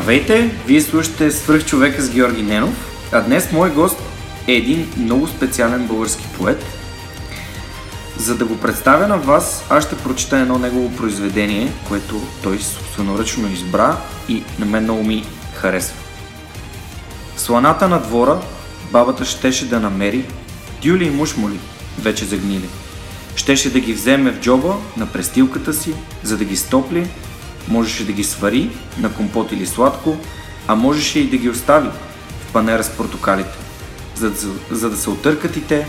Здравейте! Вие слушате Свърх човека с Георги Ненов, а днес мой гост е един много специален български поет. За да го представя на вас, аз ще прочита едно негово произведение, което той собственоръчно избра и на мен много ми харесва. Сланата на двора бабата щеше да намери дюли и мушмоли, вече загнили. Щеше да ги вземе в джоба на престилката си, за да ги стопли Можеше да ги свари на компот или сладко, а можеше и да ги остави в панера с портокалите, за, за, за да се отъркат и те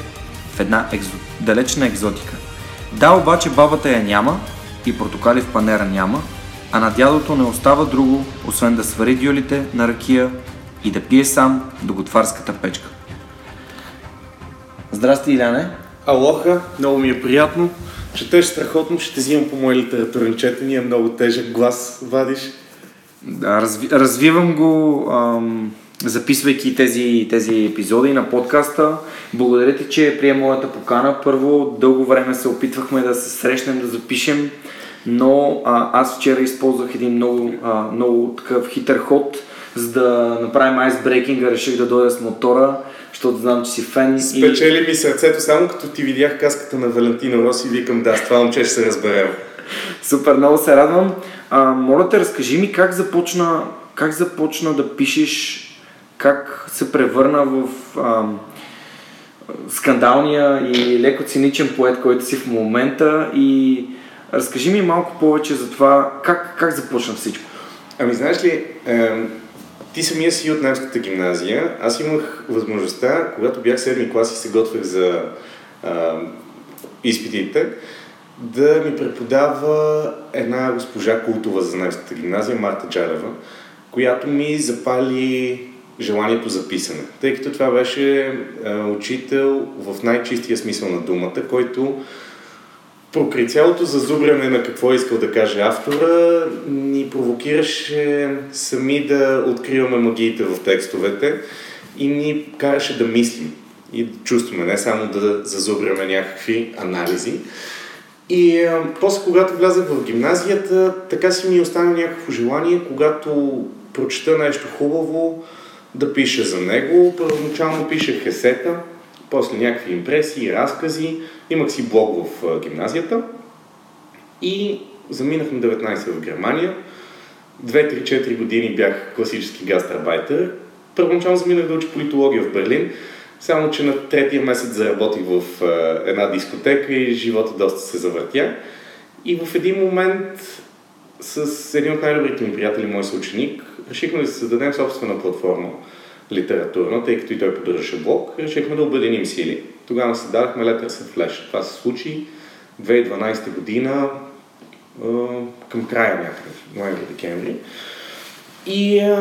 в една екзо, далечна екзотика. Да, обаче бабата я няма и портокали в панера няма, а на дядото не остава друго, освен да свари дюлите на ракия и да пие сам до готварската печка. Здрасти, Иляне! Алоха, много ми е приятно. Четеш страхотно, ще взимам по мои литературни четения, много тежък глас вадиш. Да, разви, развивам го, ам, записвайки тези, тези епизоди на подкаста. Благодаря ти, че прия моята покана. Първо, дълго време се опитвахме да се срещнем, да запишем, но а, аз вчера използвах един много, а, много такъв хитър ход, за да направим айсбрейкинга, реших да дойда с мотора защото знам, че си фен. Спечели и... ми сърцето, само като ти видях каската на Валентино Роси, викам да, с това момче ще се разберем. Супер, много се радвам. А, моля те, разкажи ми как започна, как започна да пишеш, как се превърна в а, скандалния и леко циничен поет, който си в момента и разкажи ми малко повече за това, как, как започна всичко. Ами знаеш ли, е, ти самия си от немската гимназия. Аз имах възможността, когато бях 7 клас и се готвех за а, изпитите, да ми преподава една госпожа култова за немската гимназия, Марта Джалева, която ми запали желанието за писане. Тъй като това беше а, учител в най-чистия смисъл на думата, който Покрай цялото зазубряне на какво е искал да каже автора, ни провокираше сами да откриваме магиите в текстовете и ни караше да мислим и да чувстваме, не само да зазубряме някакви анализи. И после, когато влязах в гимназията, така си ми остана някакво желание, когато прочета нещо хубаво, да пиша за него. Първоначално пишех есета, после някакви импресии, разкази. Имах си блог в гимназията и заминах на 19 в Германия. 2-3-4 години бях класически гастарбайтер. Първоначално заминах да уча политология в Берлин, само че на третия месец заработих в една дискотека и живота доста се завъртя. И в един момент с един от най-добрите ми приятели, мой съученик, решихме да се създадем собствена платформа литературна, тъй като и той поддържаше блог, решихме да обединим сили. Тогава се дадахме в Flash. Това се случи 2012 година към края някъде, ноември-декември. И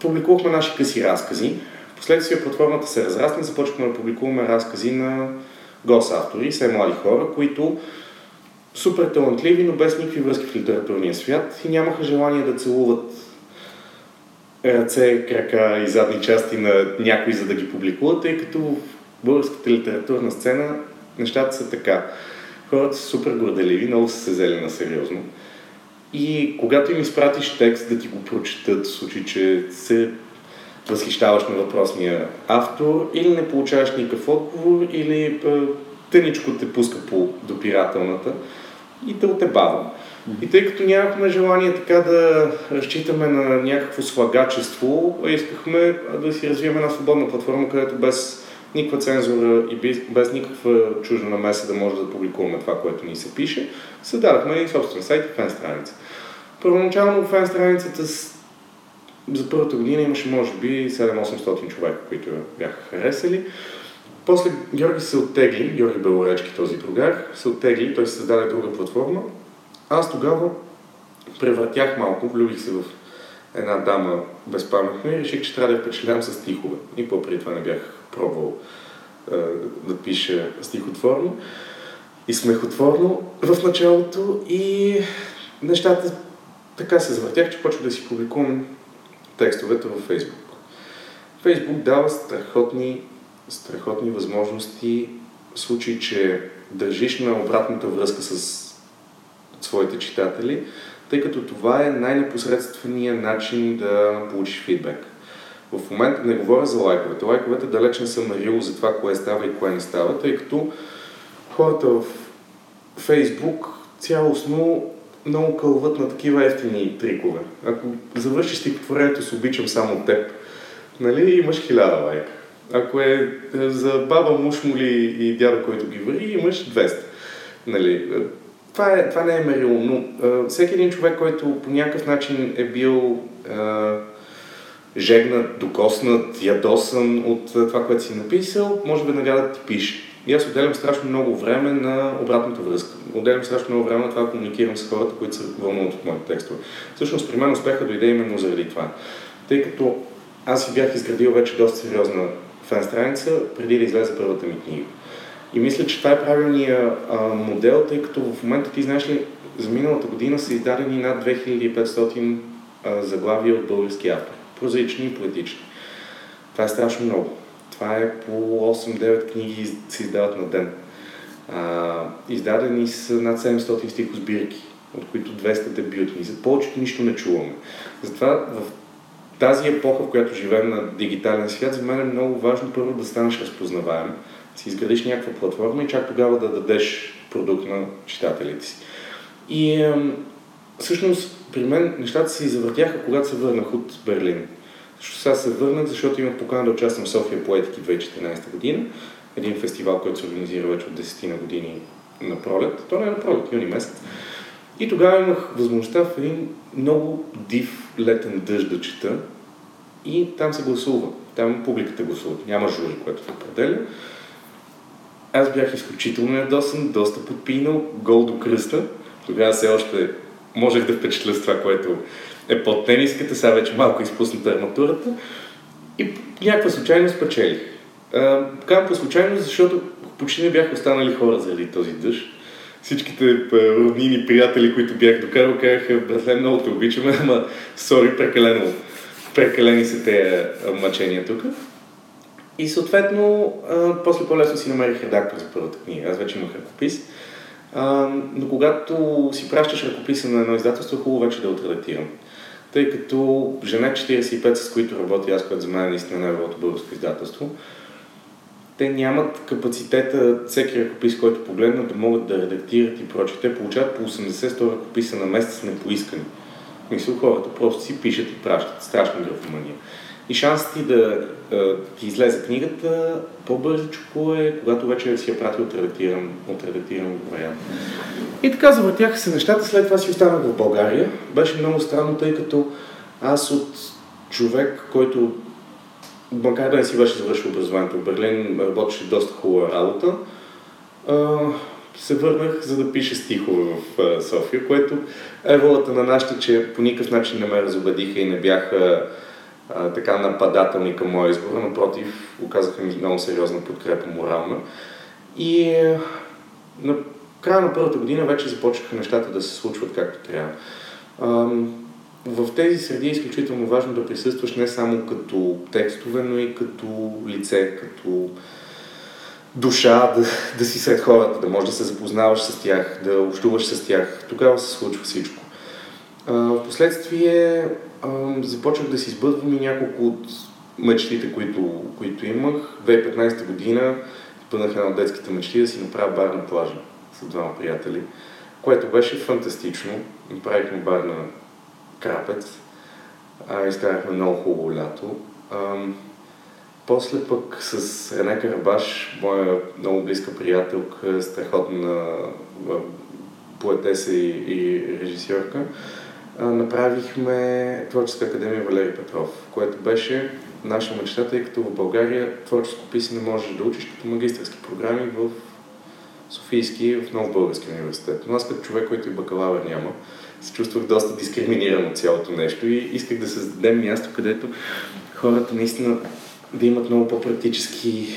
публикувахме наши къси разкази. Впоследствие платформата се разрасна и започнахме да публикуваме разкази на гос-автори, все млади хора, които супер талантливи, но без никакви връзки в литературния свят и нямаха желание да целуват ръце, крака и задни части на някой, за да ги публикуват, тъй като българската литературна сцена нещата са така. Хората са супер горделиви, много са се взели на сериозно. И когато им изпратиш текст да ти го прочетат, в случай, че се възхищаваш на въпросния автор, или не получаваш никакъв отговор, или тъничко те пуска по допирателната, и те отебава. И тъй като нямахме желание така да разчитаме на някакво слагачество, искахме да си развием една свободна платформа, където без никаква цензура и без, без никаква чужда намеса да може да публикуваме това, което ни се пише, създадахме и собствен сайт и фен страница. Първоначално фен страницата с... за първата година имаше може би 7-800 човека, които бяха харесали. После Георги се оттегли, Георги Белоречки, този другар, се оттегли, той се създаде друга платформа. Аз тогава превъртях малко, влюбих се в една дама безпаметна и реших, че трябва да я впечатлявам с стихове. И по-преди това не бях пробвал е, да пиша стихотворно и смехотворно в началото и нещата така се завъртях, че почвах да си публикувам текстовете във Фейсбук. Фейсбук дава страхотни, страхотни възможности в случай, че държиш на обратната връзка с своите читатели, тъй като това е най-непосредственият начин да получиш фидбек. В момента не говоря за лайковете. Лайковете далеч не са мерило за това, кое става и кое не става, тъй като хората в Фейсбук цялостно много кълват на такива ефтини трикове. Ако завършиш стихотворението с обичам само теб, нали, имаш хиляда лайка. Ако е, е за баба, муж му ли и дядо, който ги вари, имаш 200. Нали, това, е, това не е мерило, но а, всеки един човек, който по някакъв начин е бил а, жегнат, докоснат, ядосан от това, което си написал, може веднага да ти пише. И аз отделям страшно много време на обратната връзка. Отделям страшно много време на това да комуникирам с хората, които се вълнуват от моите текстове. Всъщност при мен успеха дойде именно заради това. Тъй като аз си бях изградил вече доста сериозна фен страница преди да излезе първата ми книга. И мисля, че това е правилният модел, тъй като в момента ти знаеш ли, за миналата година са издадени над 2500 а, заглавия от български автори. Прозаични и поетични. Това е страшно много. Това е по 8-9 книги се издават на ден. А, издадени са над 700 стихосбирки, от които 200 дебютни. За повечето нищо не чуваме. Затова в тази епоха, в която живеем на дигитален свят, за мен е много важно първо да станеш разпознаваем, си изградиш някаква платформа и чак тогава да дадеш продукт на читателите си. И всъщност при мен нещата се завъртяха, когато се върнах от Берлин. Защото сега се върнах, защото имах покана да участвам в София Поетики 2014 година. Един фестивал, който се организира вече от 10 на години на пролет. То не е на пролет, юни месец. И тогава имах възможността в един много див летен дъжд да чета и там се гласува. Там публиката гласува. Няма жури, което се определя. Аз бях изключително ядосан, доста подпинал, гол до кръста. Тогава все още можех да впечатля с това, което е под тениската, сега вече малко изпусната арматурата. И някаква случайност спечелих. Казвам по случайност, защото почти не бяха останали хора заради този дъжд. Всичките роднини, приятели, които бях докарал, казаха, братле, много те обичаме, ама сори, прекалено, прекалени са тези мъчения тук. И съответно, а, после по-лесно си намерих редактор за първата книга. Аз вече имах ръкопис. А, но когато си пращаш ръкописа на едно издателство, е хубаво вече да отредактирам. Тъй като Жене 45, с които работя аз, което за мен е наистина най-доброто българско издателство, те нямат капацитета, всеки ръкопис, който погледнат, да могат да редактират и прочее. Те получават по 80-100 ръкописа на месец непоискани. Мисля, хората просто си пишат и пращат. Страшна графомания. И шансът ти да ти излезе книгата по-бързичко е, когато вече си я прати отредактиран, отредактиран вариант. И така завъртяха се нещата, след това си останах в България. Беше много странно, тъй като аз от човек, който макар да не си беше завършил образованието в Берлин, работеше доста хубава работа, се върнах за да пиша стихове в София, което е волата на нашите, че по никакъв начин не ме разобедиха и не бяха така нападателни към моя избор, напротив, оказаха ми много сериозна подкрепа морална. И е, на края на първата година вече започнаха нещата да се случват както трябва. В тези среди е изключително важно да присъстваш не само като текстове, но и като лице, като душа, да, да си сред хората, да можеш да се запознаваш с тях, да общуваш с тях. Тогава се случва всичко. Впоследствие започнах да си избъдвам и няколко от мечтите, които, които имах. 2015 година пънах една от детските мечти да си направя бар на плажа с двама приятели. което беше фантастично. Направихме бар на Крапец, а, изкарахме много хубаво лято. А, после пък с Рене Карабаш, моя много близка приятелка, страхотна поетеса и, и режисьорка, направихме Творческа академия Валерий Петров, което беше наша мечта, тъй като в България творческо писане можеш да учиш като магистрски програми в Софийски в Нов Български университет. Но аз като човек, който и бакалавър няма, се чувствах доста дискриминиран от цялото нещо и исках да създадем място, където хората наистина да имат много по-практически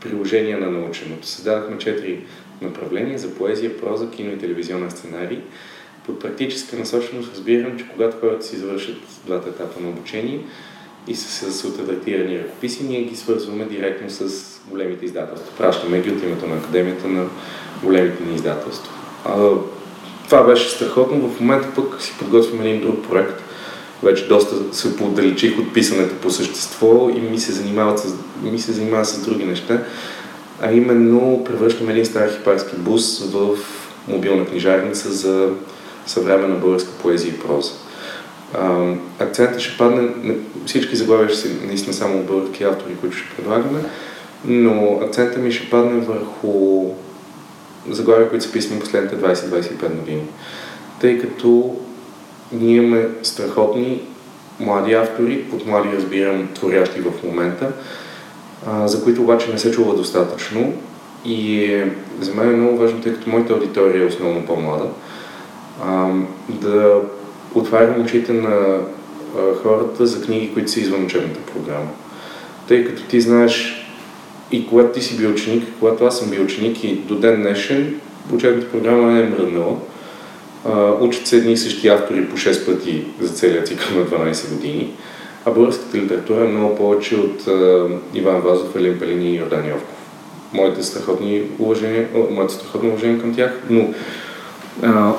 приложения на наученото. Създадахме четири направления за поезия, проза, кино и телевизионен сценарий. Под практическа насоченост разбирам, че когато хората си завършат двата етапа на обучение и са с отредактирани ръкописи, ние ги свързваме директно с големите издателства. Пращаме ги от името на Академията на големите ни издателства. А, това беше страхотно. В момента пък си подготвим един друг проект. Вече доста се подалечих от писането по същество и ми се, занимават с, ми се занимава с други неща. А именно превръщаме един стар хипарски бус в мобилна книжарница за съвременна българска поезия и проза. акцентът ще падне, всички заглавия ще са наистина само български автори, които ще предлагаме, но акцентът ми ще падне върху заглавия, които са писани последните 20-25 години. Тъй като ние имаме страхотни млади автори, под млади разбирам творящи в момента, за които обаче не се чува достатъчно. И е, за мен е много важно, тъй като моята аудитория е основно по-млада, а, да отварям очите на хората за книги, които са извън учебната програма. Тъй като ти знаеш и когато ти си бил ученик, когато аз съм бил ученик и до ден днешен, учебната програма не е мръднала. учат се едни и същи автори по 6 пъти за целия цикъл на 12 години. А българската литература е много повече от а, Иван Вазов, Елин Пелин и Йордан Йовков. Моите страхотни уважения, моите страхотни уважения към тях, но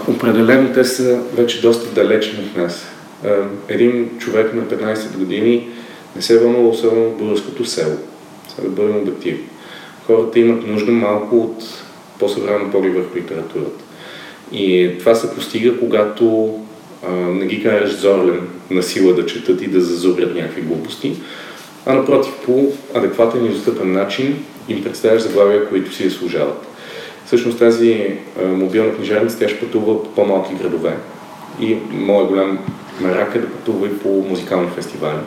определено те са вече доста далечни от нас. Един човек на 15 години не се вълнува особено от българското село да бъдем обективни. Хората имат нужда малко от по-съвременен поглед върху литературата. И това се постига, когато а, не ги караш зорлен на сила да четат и да зазубрят някакви глупости, а напротив, по адекватен и достъпен начин им представяш заглавия, които си заслужават. Всъщност тази мобилна книжарница, тя ще пътува по по-малки градове и моят голям мерак е да пътува и по музикални фестивали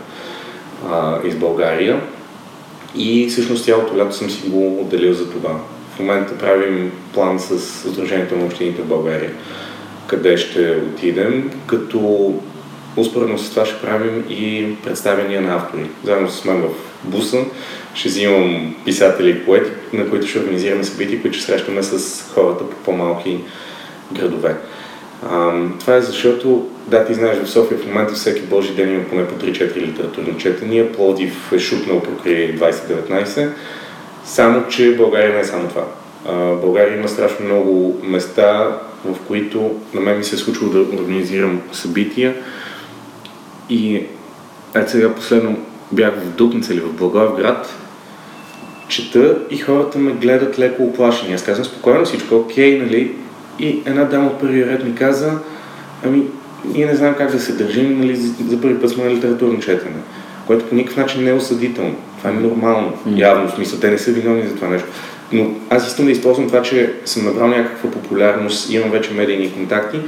а, из България. И всъщност цялото лято съм си го отделил за това. В момента правим план с Сдружението на общините в България, къде ще отидем, като успоредно с това ще правим и представяния на автори. Заедно с мен в буса ще взимам писатели и поети, на които ще организираме събития, които ще срещаме с хората по по-малки градове. А, това е защото, да, ти знаеш, в София в момента всеки божи ден има поне по 3-4 литературни четения. Плодив е шутнал покрай 2019. Само, че България не е само това. А, България има страшно много места, в които на мен ми се е случило да организирам събития. И ето сега последно бях в Дупница или в Благоевград, чета и хората ме гледат леко оплашени. Аз казвам спокойно всичко, окей, нали, и една дама от първия ред ми каза, ами, ние не знаем как да се държим, нали, за първи път сме на литературно четене, което по никакъв начин не е осъдително. Това е нормално, mm. явно, в смисъл, те не са виновни за това нещо. Но аз искам да използвам това, че съм набрал някаква популярност, имам вече медийни контакти,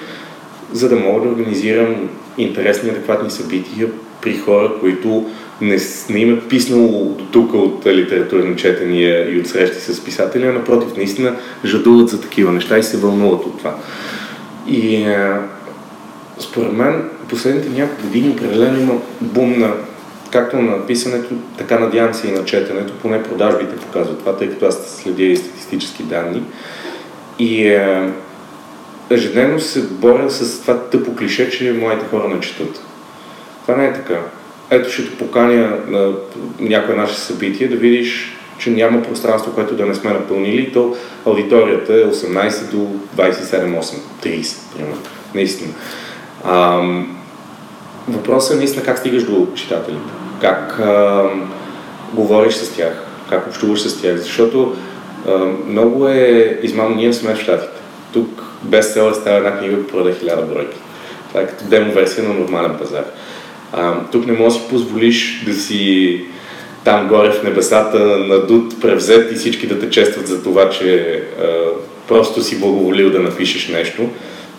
за да мога да организирам интересни, адекватни събития при хора, които не, не им е писнало до тук от литературни четения и от срещи с писатели, а напротив, наистина жадуват за такива неща и се вълнуват от това. И е, според мен последните няколко години определено има бум на както на писането, така надявам се и на четенето, поне продажбите показват това, тъй като аз следя и статистически данни. И е, ежедневно се боря с това тъпо клише, че моите хора не четат. Това не е така ето ще те поканя на някое наше събитие да видиш, че няма пространство, което да не сме напълнили, то аудиторията е 18 до 27, 8, 30, примерно. Наистина. Въпросът е наистина как стигаш до читателите, как а, говориш с тях, как общуваш с тях, защото а, много е измамно, ние сме в Штатите. Тук бестселър става една книга, продаде хиляда бройки. Това е като демо версия на нормален пазар. А, тук не можеш да си позволиш да си там горе в небесата надут, превзет и всички да те честват за това, че а, просто си благоволил да напишеш нещо.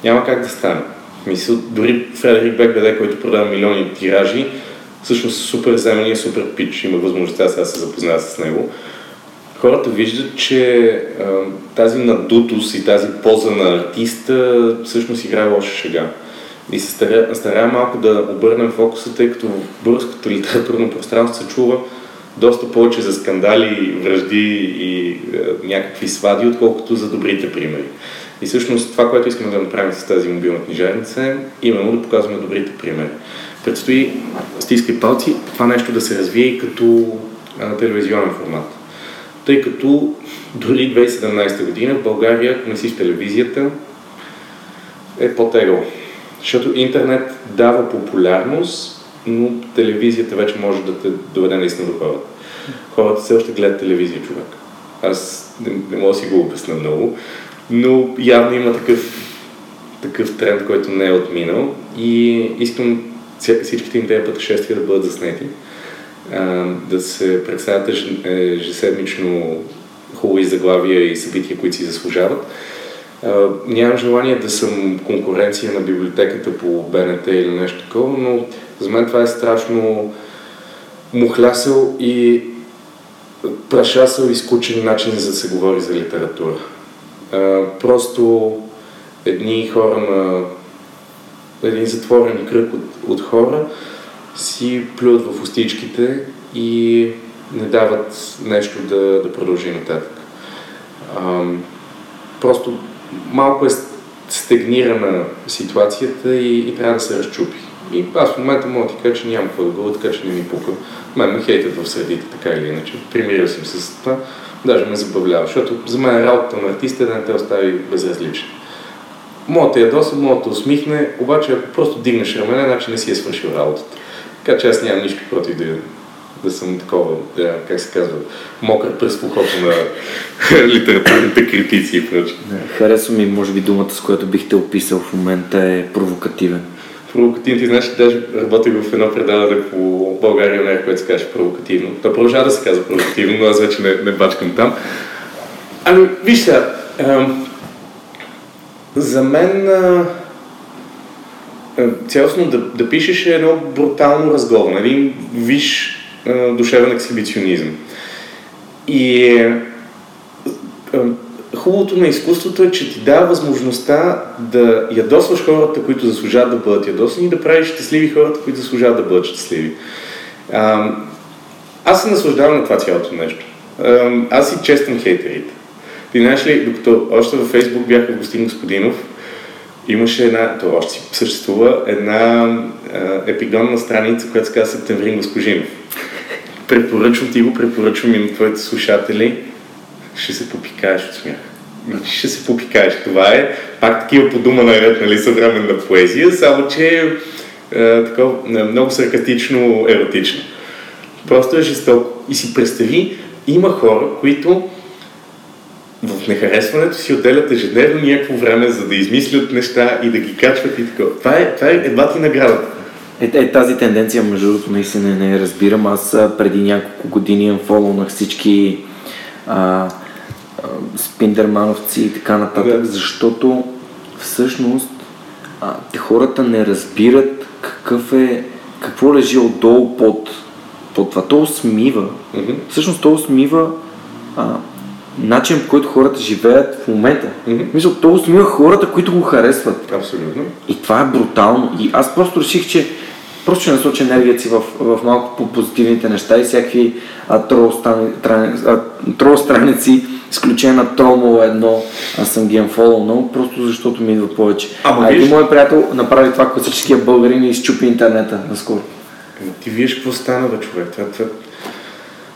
Няма как да стане. Мисъл, дори Фредерик Бекбеде, който продава милиони тиражи, всъщност супер земен и супер пич. Има възможността сега да се запозная с него. Хората виждат, че а, тази надутост и тази поза на артиста всъщност играе лоша шега. И се старая, старая малко да обърнем фокуса, тъй като в българското литературно пространство се чува доста повече за скандали, връжди и е, някакви свади, отколкото за добрите примери. И всъщност това, което искаме да направим с тази мобилна книжарница е именно да показваме добрите примери. Предстои, стискай палци, това нещо да се развие и като а, телевизионен формат. Тъй като дори 2017 година в България, ако не си в телевизията, е по-тегло. Защото интернет дава популярност, но телевизията вече може да те доведе наистина до хората. Хората все още гледат телевизия, човек. Аз не, не мога да си го обясня много, но явно има такъв, такъв тренд, който не е отминал и искам всичките им тези пътешествия да бъдат заснети, да се представят ежеседмично хубави заглавия и събития, които си заслужават. Нямам желание да съм конкуренция на библиотеката по БНТ или нещо такова, но за мен това е страшно мухлясъл и прашасъл и скучен начин за да се говори за литература. Просто едни хора на един затворен кръг от, от хора си плюят в устичките и не дават нещо да, да продължи нататък. А, просто малко е стегнирана ситуацията и, и трябва да се разчупи. И аз в момента мога да ти кажа, че нямам какво да го така че не ми пука. Мен ме хейтят в средите, така или иначе. Примирил съм се с това. Даже ме забавлява, защото за мен работата на артиста е да не те остави безразличен. Мога да ядоса, мога да усмихне, обаче ако просто дигнеш рамене, значи не си е свършил работата. Така че аз нямам нищо против да, да съм такова, да, как се казва, мокър през в ухото на литературните критици и прочее. Харесва ми, може би, думата, с която бих те описал в момента е провокативен. Провокативен, ти знаеш, даже работих в едно предаване по България, не което се каже провокативно. То продължава да се казва провокативно, но аз вече не, не бачкам там. Ами, виж сега, за мен а, цялостно да, да пишеш е едно брутално разговор, виш а, душевен ексхибиционизъм. И хубавото на изкуството е, че ти дава възможността да ядосваш хората, които заслужават да бъдат ядосани и да правиш щастливи хората, които заслужават да бъдат щастливи. Аз се наслаждавам на това цялото нещо. Аз си честен хейтерите. Ти знаеш ли, докато още във Фейсбук бяха Гостин Господинов, имаше една, то още съществува, една а, епигонна страница, която се казва Септемврин Госпожинов. Препоръчвам ти го, препоръчвам и на твоите слушатели. Ще се попикаеш от смях. Ще се попикаеш. Това е пак такива по дума на ред, нали, съвременна поезия, само че е, такова, много саркастично еротично. Просто е жестоко. И си представи, има хора, които в нехаресването си отделят ежедневно някакво време, за да измислят неща и да ги качват и така. Това е, това е едва ти наградата. Е, е, тази тенденция, между другото, наистина не разбирам. Аз преди няколко години фолонах всички а, спиндермановци и така нататък, да. защото всъщност а, хората не разбират какъв е, какво лежи отдолу под, под това. То смива. Mm-hmm. Всъщност то смива а, начин, по който хората живеят в момента. Mm-hmm. Мисля, то усмива хората, които го харесват. Абсолютно. И това е брутално. И аз просто реших, че просто ще насоча енергията си в, в малко по-позитивните неща и всякакви трол страници, изключение на Тромо едно, аз съм ги но просто защото ми идва повече. А, един мой приятел направи това класическия българин и изчупи интернета наскоро. Ти виж какво стана, бе, човек. Това, това...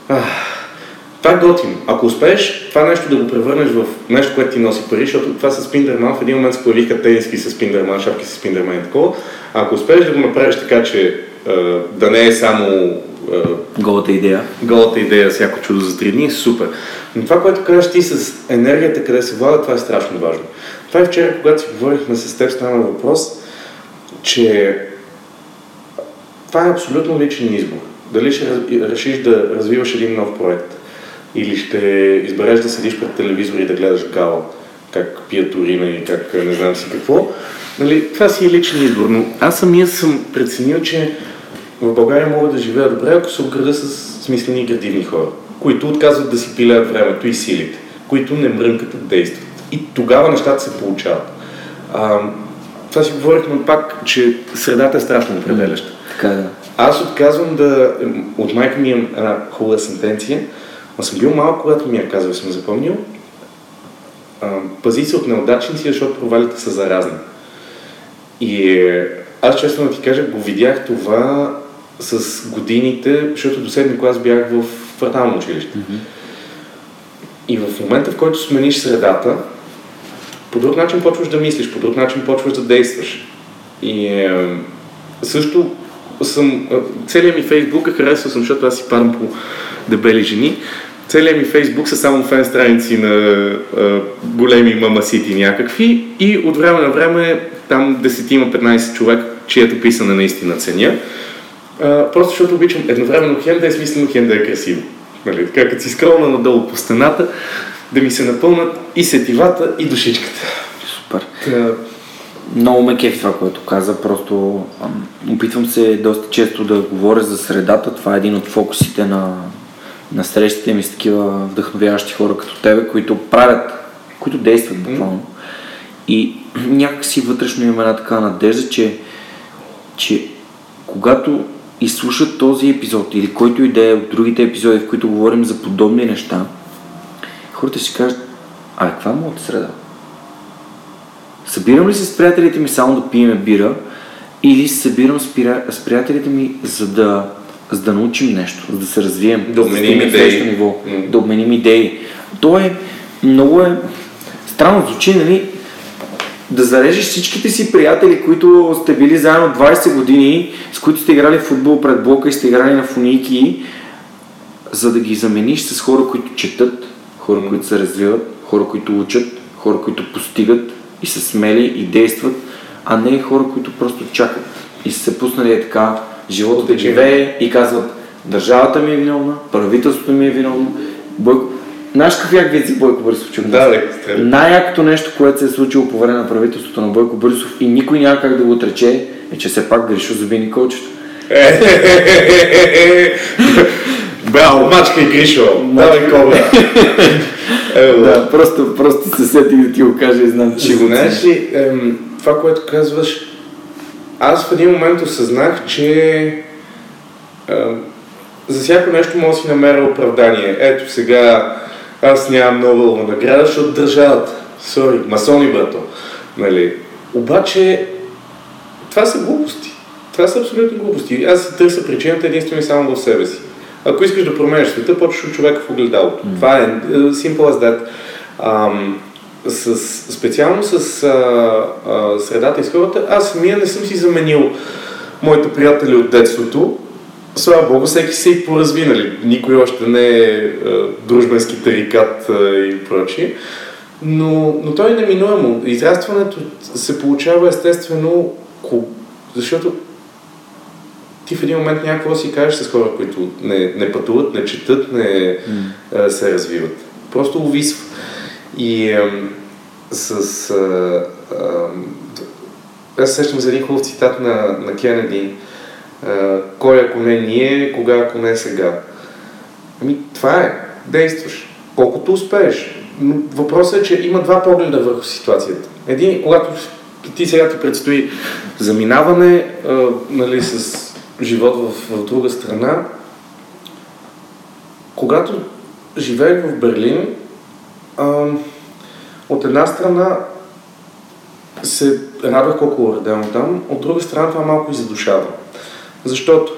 Ах това е готино. Ако успееш това нещо да го превърнеш в нещо, което ти носи пари, защото това с Спиндерман в един момент се появиха тениски с Спиндерман, шапки с Спиндерман и такова. Ако успееш да го направиш така, че да не е само голата идея. Голата идея, всяко чудо за три дни, супер. Но това, което казваш ти с енергията, къде се влада, това е страшно важно. Това е вчера, когато си говорихме с теб, стана въпрос, че това е абсолютно личен избор. Дали ще решиш да развиваш един нов проект или ще избереш да седиш пред телевизор и да гледаш гала, как пият урина и как не знам си какво. Нали, това си е личен избор, но аз самия съм преценил, че в България мога да живея добре, ако се обграда с смислени и градивни хора, които отказват да си пилеят времето и силите, които не мрънкат да действат. И тогава нещата се получават. А, това си говорихме пак, че средата е страшно определяща. Така да. Аз отказвам да... От майка ми е една хубава сентенция, но съм бил малко, когато ми я казва, съм запомнил. А, пази се от неудачници, защото провалите са заразни. И е, аз честно да ти кажа, го видях това с годините, защото до седми клас бях в квартално училище. Mm-hmm. И в момента, в който смениш средата, по друг начин почваш да мислиш, по друг начин почваш да действаш. И е, също съм, целият ми фейсбук, харесал съм, защото аз си падам по дебели жени, целият ми фейсбук са само фен страници на а, големи мамасити някакви и от време на време там 10-15 човек, чието писане наистина ценя. А, просто защото обичам едновременно хем да е смислено, хем да е красиво. Нали? Така като си скролна надолу по стената, да ми се напълнат и сетивата, и душичката. Супер. Та... Много ме кефи това, което каза. Просто ам, опитвам се доста често да говоря за средата. Това е един от фокусите на, на срещите ми с такива вдъхновяващи хора като тебе, които правят, които действат буквално. И някакси вътрешно имам една така надежда, че, че когато изслушат този епизод или който и да е от другите епизоди, в които говорим за подобни неща, хората си кажат, а каква е моята среда? Събирам ли се с приятелите ми само да пиеме бира или събирам с приятелите ми за да, за да научим нещо, за да се развием, да обменим идеи. Ниво, mm. да обменим идеи. То е много е странно звучи, нали? да зарежеш всичките си приятели, които сте били заедно 20 години, с които сте играли в футбол пред блока и сте играли на фуники, за да ги замениш с хора, които четат, хора, които се развиват, хора, които учат, хора, които постигат и са смели и действат, а не хора, които просто чакат и са се пуснали е така живота да живее и казват държавата ми е виновна, правителството ми е виновно. Бойко, Знаеш какъв як вид за Бойко Борисов чук? Да, да, Най-якото нещо, което се е случило по време на правителството на Бойко Борисов и никой няма как да го отрече, е, че все пак Гришо заби Николчето. Браво, мачка и Гришо. Давай кобра. да, просто, просто се сетих да ти го кажа и знам, че го Знаеш ли, това, което казваш, аз в един момент осъзнах, че за всяко нещо може да си намеря оправдание. Ето сега аз нямам Нобелова награда, защото държавата. Сори, масони, брато. Нали? Обаче, това са глупости. Това са абсолютни глупости. Аз се търся причината единствено и само в себе си. Ако искаш да променеш света, почваш от човека в огледалото. Mm. Това е, е simple as that. Ам, с, специално с а, а, средата и с хората, аз самия не съм си заменил моите приятели от детството слава Богу, всеки се и поразви, нали? Никой още не е, е дружбенски тарикат е, и прочие. Но, но то е неминуемо. Израстването се получава естествено, защото ти в един момент някакво си кажеш с хора, които не, не пътуват, не четат, не mm. се развиват. Просто увисва. И е, с... Е, е, аз сещам за един хубав цитат на, на Кеннеди, кой ако не ние, кога ако не сега. Ами това е. Действаш. Колкото успееш. Но въпросът е, че има два погледа върху ситуацията. Един, когато ти сега ти предстои заминаване а, нали, с живот в, в друга страна, когато живеех в Берлин, от една страна се радвах колко отделно там, от друга страна това малко и задушава. Защото,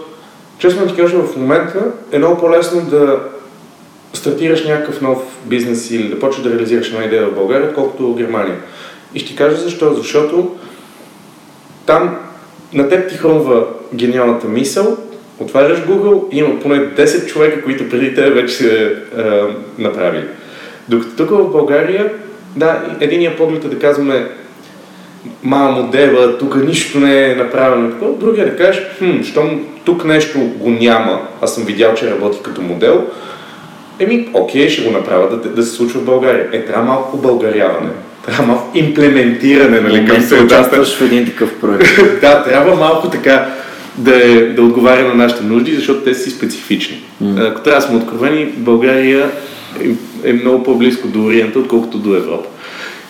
честно ти кажа, в момента е много по-лесно да стартираш някакъв нов бизнес или да почнеш да реализираш една идея в България, отколкото в Германия. И ще ти кажа защо. Защото там на теб ти хрумва гениалната мисъл, отваряш Google и има поне 10 човека, които преди теб вече са е, направили. Докато тук в България Да, единия поглед е да казваме мама модела, тук нищо не е направено. Другия да кажеш, хм, щом тук нещо го няма, аз съм видял, че работи като модел, еми, окей, ще го направя да, да се случва в България. Е, трябва малко българяване. Трябва малко имплементиране, нали, към се участваш в един такъв проект. да, трябва малко така да, е, да отговаря на нашите нужди, защото те си специфични. Mm. Ако трябва да сме откровени, България е, е много по-близко до Ориента, отколкото до Европа.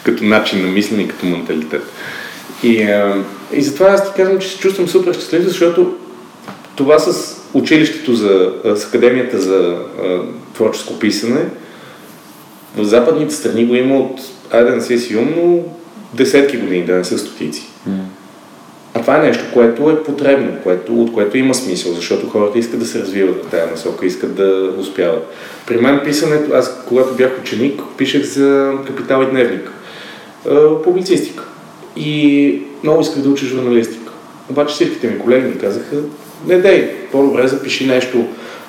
Като начин на мислене и като менталитет. И, а, и затова аз ти казвам, че се чувствам супер щастлив, защото това с училището за, с Академията за а, творческо писане в западните страни го има от, айде да не си умно, десетки години, да не са стотици. Mm. Това е нещо, което е потребно, което, от което има смисъл, защото хората искат да се развиват в тази насока, искат да успяват. При мен писането, аз когато бях ученик, пишех за Капитал и Дневник, публицистика. И много исках да уча журналистика. Обаче всичките ми колеги ми казаха, не дей, по-добре запиши нещо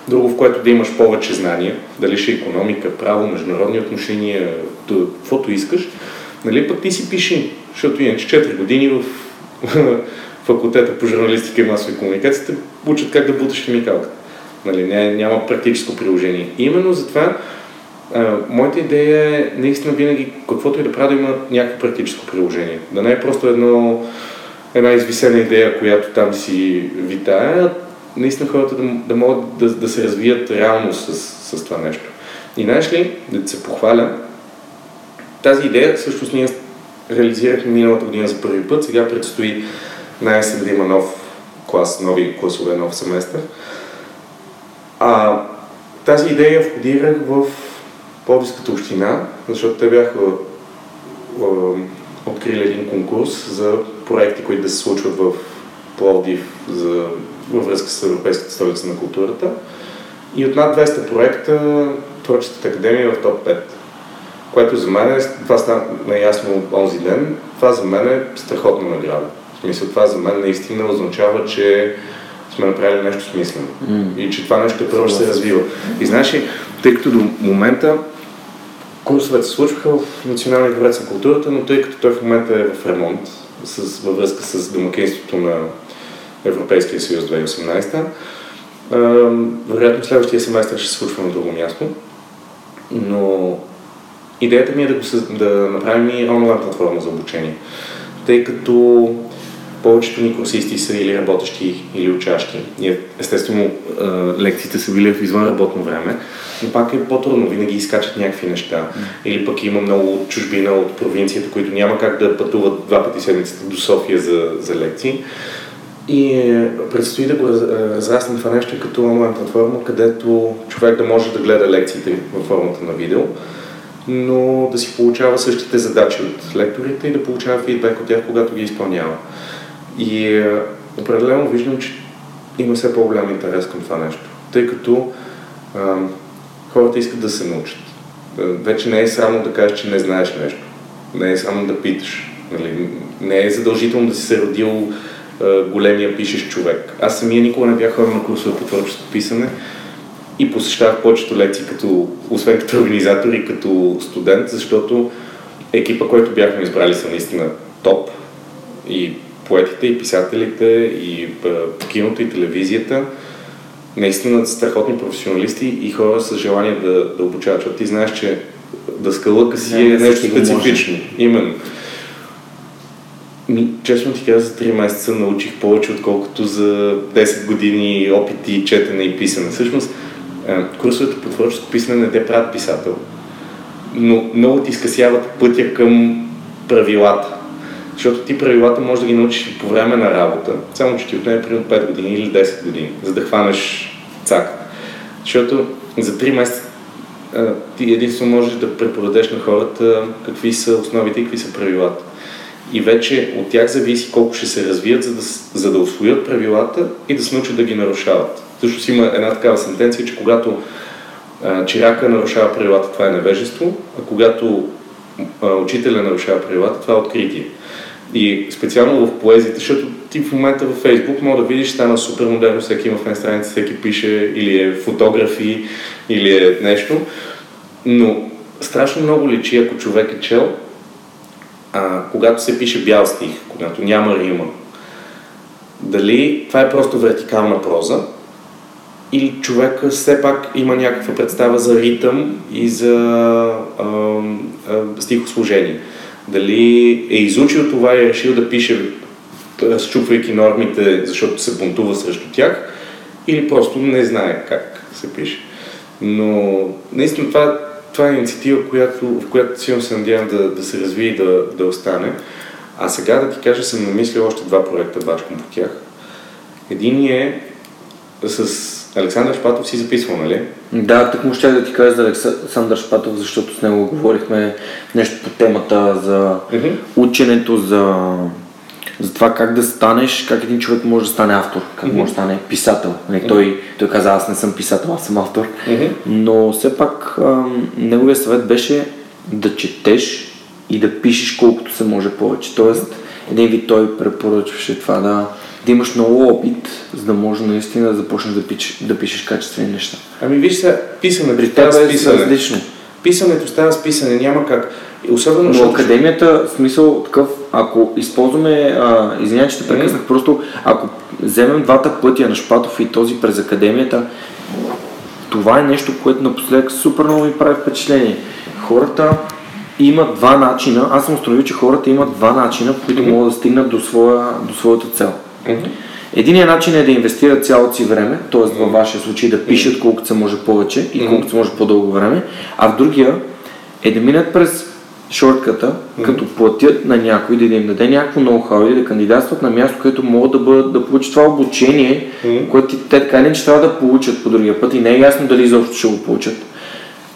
друго, в което да имаш повече знания, дали ще економика, право, международни отношения, каквото искаш, нали, пък ти си пиши, защото иначе 4 години в факултета по журналистика и масови комуникации учат как да буташ химикалката. Нали, няма практическо приложение. И именно затова моята идея е наистина винаги, каквото и да правя, да има някакво практическо приложение. Да не е просто едно, една извисена идея, която там си витае, а наистина хората да, да могат да, да се развият реално с, с това нещо. И знаеш ли, да се похваля, тази идея всъщност ние реализирахме миналата година за първи път, сега предстои най да има нов клас, нови класове, нов семестър. А, тази идея входирах в Пловдивската община, защото те бяха открили един конкурс за проекти, които да се случват в Пловдив за, във връзка с Европейската столица на културата. И от над 200 проекта Творческата академия е в топ 5. Което за мен, е, това стана наясно онзи ден, това за мен е страхотна награда. В смисъл, това за мен наистина означава, че сме направили нещо смислено. Mm. И че това нещо първо ще се развива. И знаеш ли, тъй като до момента курсовете се случваха в Националния дворец на културата, но тъй като той в момента е в ремонт, с, във връзка с домакинството на Европейския съюз 2018, вероятно следващия семестър ще се случва на друго място. Но идеята ми е да, го, да направим и онлайн платформа за обучение. Тъй като повечето ни курсисти са или работещи, или учащи. Ние, естествено, лекциите са били в извън работно време, но пак е по-трудно, винаги изкачат някакви неща. Или пък има много от чужбина, от провинцията, които няма как да пътуват два пъти седмицата до София за, за лекции. И е, предстои да го разраснем това нещо като онлайн платформа, където човек да може да гледа лекциите във формата на видео, но да си получава същите задачи от лекторите и да получава фидбек от тях, когато ги изпълнява. И е, определено виждам, че има все по-голям интерес към това нещо, тъй като а, хората искат да се научат. Вече не е само да кажеш, че не знаеш нещо. Не е само да питаш. Нали? Не е задължително да си се родил а, големия пишещ човек. Аз самия никога не бях хора на курсове по творчество писане и посещавах повечето лекции, като, освен като организатор и като студент, защото екипа, който бяхме избрали са наистина топ и поетите и писателите и киното и телевизията наистина страхотни професионалисти и хора с желание да, да обучават, защото ти знаеш, че да скалъка си е нещо специфично. Именно. Ми, честно ти казвам, за 3 месеца научих повече, отколкото за 10 години опити, четене и писане. Всъщност, курсовете по творческо писане не те правят писател, но много ти скъсяват пътя към правилата. Защото ти правилата можеш да ги научиш по време на работа, само че ти отнеме примерно 5 години или 10 години, за да хванеш цак. Защото за 3 месеца ти единствено можеш да преподадеш на хората какви са основите и какви са правилата. И вече от тях зависи колко ще се развият, за да, за да освоят правилата и да се научат да ги нарушават. Също си има една такава сентенция, че когато чирака нарушава правилата, това е невежество, а когато учителя нарушава правилата, това е откритие. И специално в поезията, защото ти в момента във Фейсбук може да видиш, стана супер модерно, всеки има фен страница, всеки пише или е фотографи, или е нещо. Но страшно много личи, ако човек е чел, а, когато се пише бял стих, когато няма рима. Дали това е просто вертикална проза, или човек все пак има някаква представа за ритъм и за а, а, стихосложение. Дали е изучил това и е решил да пише, разчупвайки нормите, защото се бунтува срещу тях, или просто не знае как се пише. Но наистина това, това е инициатива, която, в която силно се надявам да, да се развие и да, да остане. А сега да ти кажа, съм намислил още два проекта, бачкам по тях. Един е с Александър Шпатов си записвал, нали? Да, так му ще да ти кажа за Александър Шпатов, защото с него говорихме нещо по темата за mm-hmm. ученето, за, за това как да станеш, как един човек може да стане автор, как mm-hmm. може да стане писател. Нали, mm-hmm. той, той каза, аз не съм писател, аз съм автор. Mm-hmm. Но все пак ам, неговия съвет беше да четеш и да пишеш колкото се може повече. Тоест, един вид той препоръчваше това да да имаш много опит, за да може наистина да започнеш да, пиш, да пишеш качествени неща. Ами виж сега, писането При става с писане. Различно. Писането става с писане, няма как. Особено, Но защото... академията, в смисъл такъв, ако използваме, а, че те прекъснах, mm-hmm. просто ако вземем двата пътя на Шпатов и този през академията, това е нещо, което напоследък супер много ми прави впечатление. Хората имат два начина, аз съм установил, че хората имат два начина, по които mm-hmm. могат да стигнат до, своя, до своята цел. Mm-hmm. Единият начин е да инвестират цялото си време, т.е. във вашия случай да пишат колкото се може повече и колкото се може по-дълго време, а в другия е да минат през шортката, като платят на някой да им даде някакво ноу-хау или да кандидатстват на място, където могат да, бъдат, да получат това обучение, което те така не че трябва да получат по другия път и не е ясно дали изобщо ще го получат.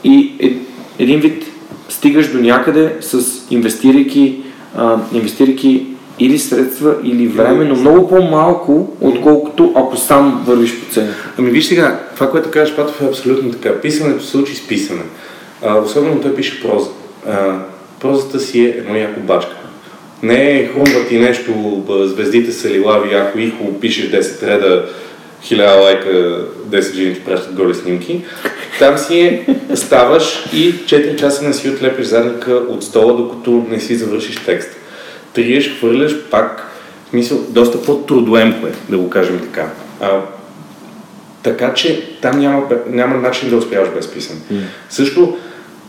И е, един вид стигаш до някъде с инвестирайки, а, инвестирайки или средства, или време, но много по-малко, отколкото ако сам вървиш по цената. Ами виж сега, това, което казваш, Патов, е абсолютно така. Писането се учи с писане. А, особено той пише проза. А, прозата си е едно яко бачка. Не е хрумва ти нещо, звездите са лилави, ако и хубаво пишеш 10 реда, 1000 лайка, 10 жени ти пращат голи снимки. Там си е, ставаш и 4 часа не си отлепиш задника от стола, докато не си завършиш текста триеш, хвърляш пак, в смисъл, доста по-трудоемко е, да го кажем така. А, така че там няма, няма начин да успяваш без писане. Mm. Също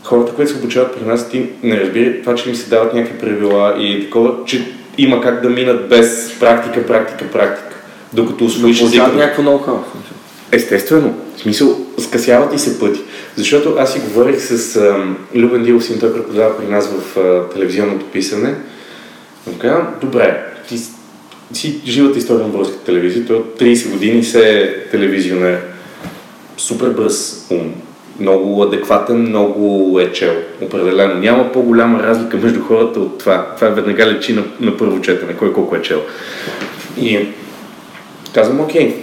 хората, които се обучават при нас, ти не разбира това, че им се дават някакви правила и такова, че има как да минат без практика, практика, практика, докато освоиш езика. някакво ноу-хау. Естествено. В смисъл, скъсяват и се пъти. Защото аз си говорих с ам, Любен Дилов, той преподава при нас в а, телевизионното писане казвам, добре, ти си живата история на българската телевизия, той от 30 години се е телевизионер. Супер бърз ум, много адекватен, много е чел, определено. Няма по-голяма разлика между хората от това. Това веднага лечи на, на първо четене, кой колко е чел. И казвам, окей,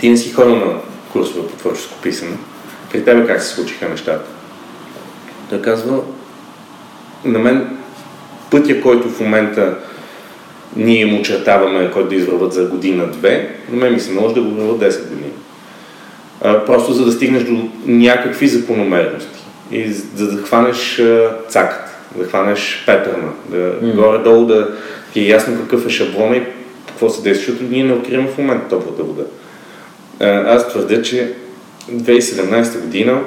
ти не си ходил на курсове по творческо писане. При тебе как се случиха нещата? Той казва, на мен пътя, който в момента ние им очертаваме, който да извърват за година-две, на мен ми се наложи да го върват 10 години. А, просто за да стигнеш до някакви закономерности и за да хванеш цакът, да хванеш петърна, да mm. горе-долу да ти е ясно какъв е шаблона и какво се действа, защото ние не откриваме в момента топлата вода. Аз твърдя, че 2017 година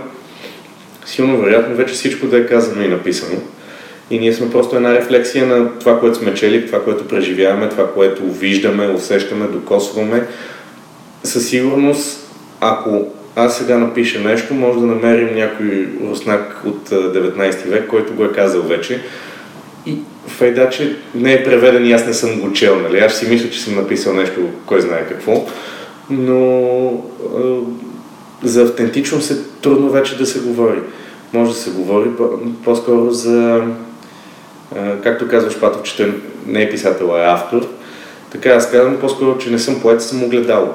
силно вероятно вече всичко да е казано и написано и ние сме просто една рефлексия на това, което сме чели, това, което преживяваме, това, което виждаме, усещаме, докосваме. Със сигурност, ако аз сега напиша нещо, може да намерим някой руснак от 19 век, който го е казал вече. И файда, че не е преведен и аз не съм го чел, нали? Аз си мисля, че съм написал нещо, кой знае какво. Но за автентичност е трудно вече да се говори. Може да се говори по-скоро за както казваш Патов, че не е писател, а е автор, така аз казвам по-скоро, че не съм поет, съм огледал.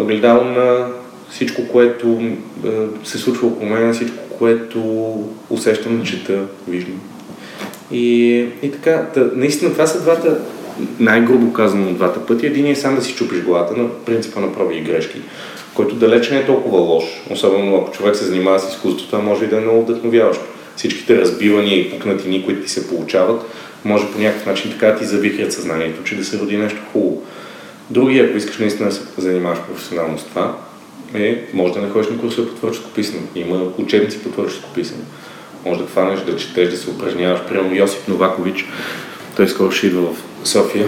Огледал на всичко, което се случва около мен, всичко, което усещам, чета, виждам. И, и така, да, наистина това са двата, най-грубо казано, двата пъти. Един е сам да си чупиш главата на принципа на проби и грешки, който далеч не е толкова лош. Особено ако човек се занимава с изкуството, това може и да е много вдъхновяващо всичките разбивания и пукнатини, които ти се получават, може по някакъв начин така да ти завихрят съзнанието, че да се роди нещо хубаво. Другия, ако искаш наистина да се занимаваш професионално с това, е, може да не ходиш на курсове по творческо писане. Има учебници по творческо писане. Може да хванеш, да четеш, да се упражняваш. Примерно Йосип Новакович, той скоро ще идва в София.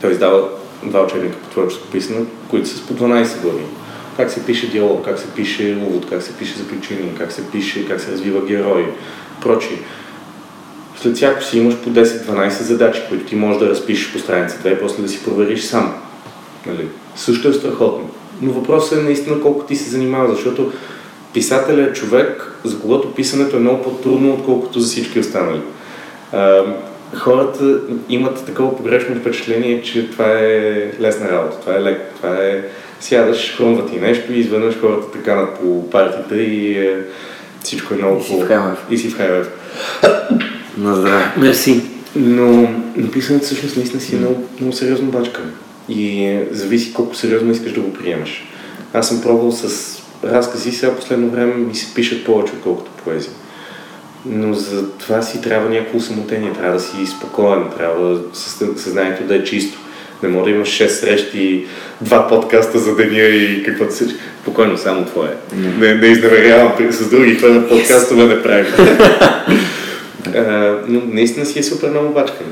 Той издава два учебника по творческо писане, които са с по 12 глави. Как се пише диалог, как се пише увод, как се пише заключение, как се пише, как се развива герой, прочие. След всяко си имаш по 10-12 задачи, които ти можеш да разпишеш по страницата и после да си провериш сам. Нали? Също е страхотно. Но въпросът е наистина колко ти се занимава, защото писателят е човек, за когото писането е много по-трудно, отколкото за всички останали. А, хората имат такова погрешно впечатление, че това е лесна работа, това е лек, това е сядаш, хрумва ти нещо и изведнъж хората така над по партията и е, всичко е много И си в Хайлев. И си в Хайлев. На здраве. Мерси. Но написането всъщност наистина си е много, много сериозно бачка. И е, зависи колко сериозно искаш да го приемаш. Аз съм пробвал с разкази, сега последно време ми се пишат повече, отколкото поезия. Но за това си трябва някакво самотение, трябва да си спокоен, трябва съзнанието да е чисто. Не може да имаш 6 срещи, два подкаста за деня и каквото се... Спокойно, само твое. Не, не изневерявам с други хора подкастове не правим. А, но наистина си е супер много бачкане.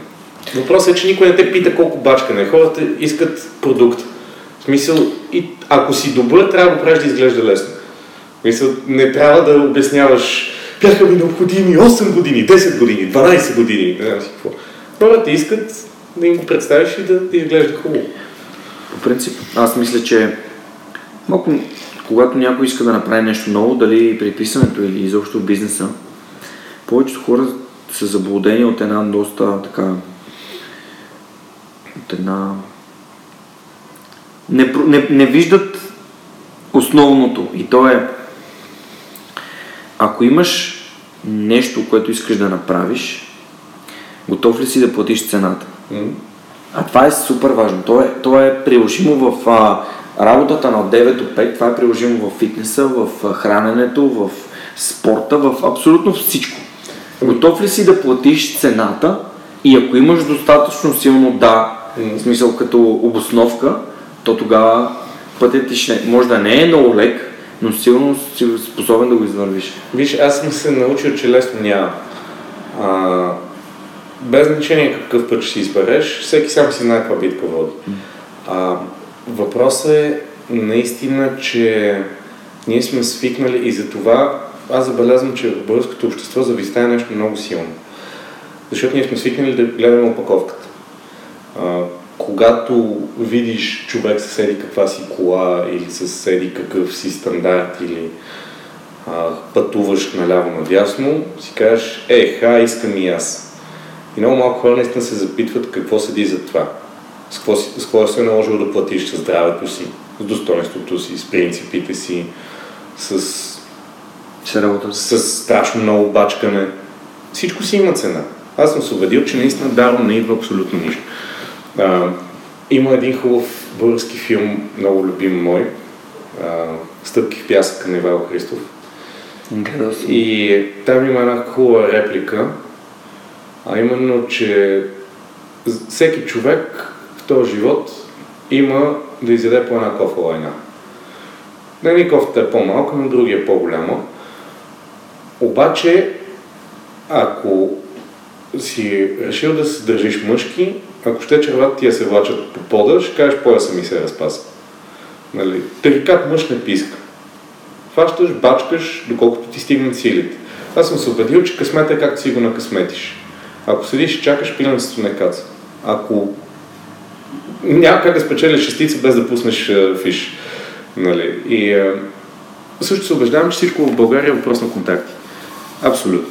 Въпросът е, че никой не те пита колко бачкане. Хората искат продукт. В смисъл, и ако си добър, трябва да го правиш да изглежда лесно. В смисъл, не трябва да обясняваш бяха ми необходими 8 години, 10 години, 12 години, не знам си какво. Хората искат да им го представиш и да, да изглежда хубаво. По принцип, аз мисля, че малко, когато някой иска да направи нещо ново, дали при писането или изобщо в бизнеса, повечето хора са заблудени от една доста така от една не, не, не виждат основното и то е ако имаш нещо, което искаш да направиш, готов ли си да платиш цената? А това е супер важно. То е, то е приложимо в а, работата на 9 до 5, това е приложимо в фитнеса, в храненето, в спорта, в абсолютно всичко. Готов ли си да платиш цената и ако имаш достатъчно силно да, в смисъл като обосновка, то тогава пътят ти ще, може да не е много лек, но сигурно си способен да го извървиш. Виж, аз съм се научил, че лесно няма. А, без значение какъв път ще си избереш, всеки сам си знае каква битка води. А, въпросът е наистина, че ние сме свикнали и за това аз забелязвам, че в българското общество зависта е нещо много силно. Защото ние сме свикнали да гледаме опаковката. А, когато видиш човек с еди каква си кола или с еди какъв си стандарт или а, пътуваш наляво надясно, си кажеш, е, ха, искам и аз. И много малко хора наистина се запитват какво седи за това. С какво, с какво се е наложило да платиш с здравето си, с достоинството си, с принципите си, с, Се работа с страшно много бачкане. Всичко си има цена. Аз съм се убедил, че наистина даром не идва абсолютно нищо. А, има един хубав български филм, много любим мой, а, Стъпки в пясъка на Ивайло Христов. Съм. И там има една хубава реплика, а именно, че всеки човек в този живот има да изяде по една кофа лайна. На един кофата е по-малка, на другия е по-голяма. Обаче, ако си решил да се държиш мъжки, ако ще червата ти я се влачат по пода, ще кажеш пояса ми се разпаса. Нали? Тарикат мъж не писка. Хващаш, бачкаш, доколкото ти стигнат силите. Аз съм се убедил, че късмет е както си го накъсметиш. Ако седиш и чакаш, пиленцето не каца. Ако няма как да спечелиш шестица без да пуснеш а, фиш. Нали? И а, също се убеждавам, че всичко в България е въпрос на контакти. Абсолютно.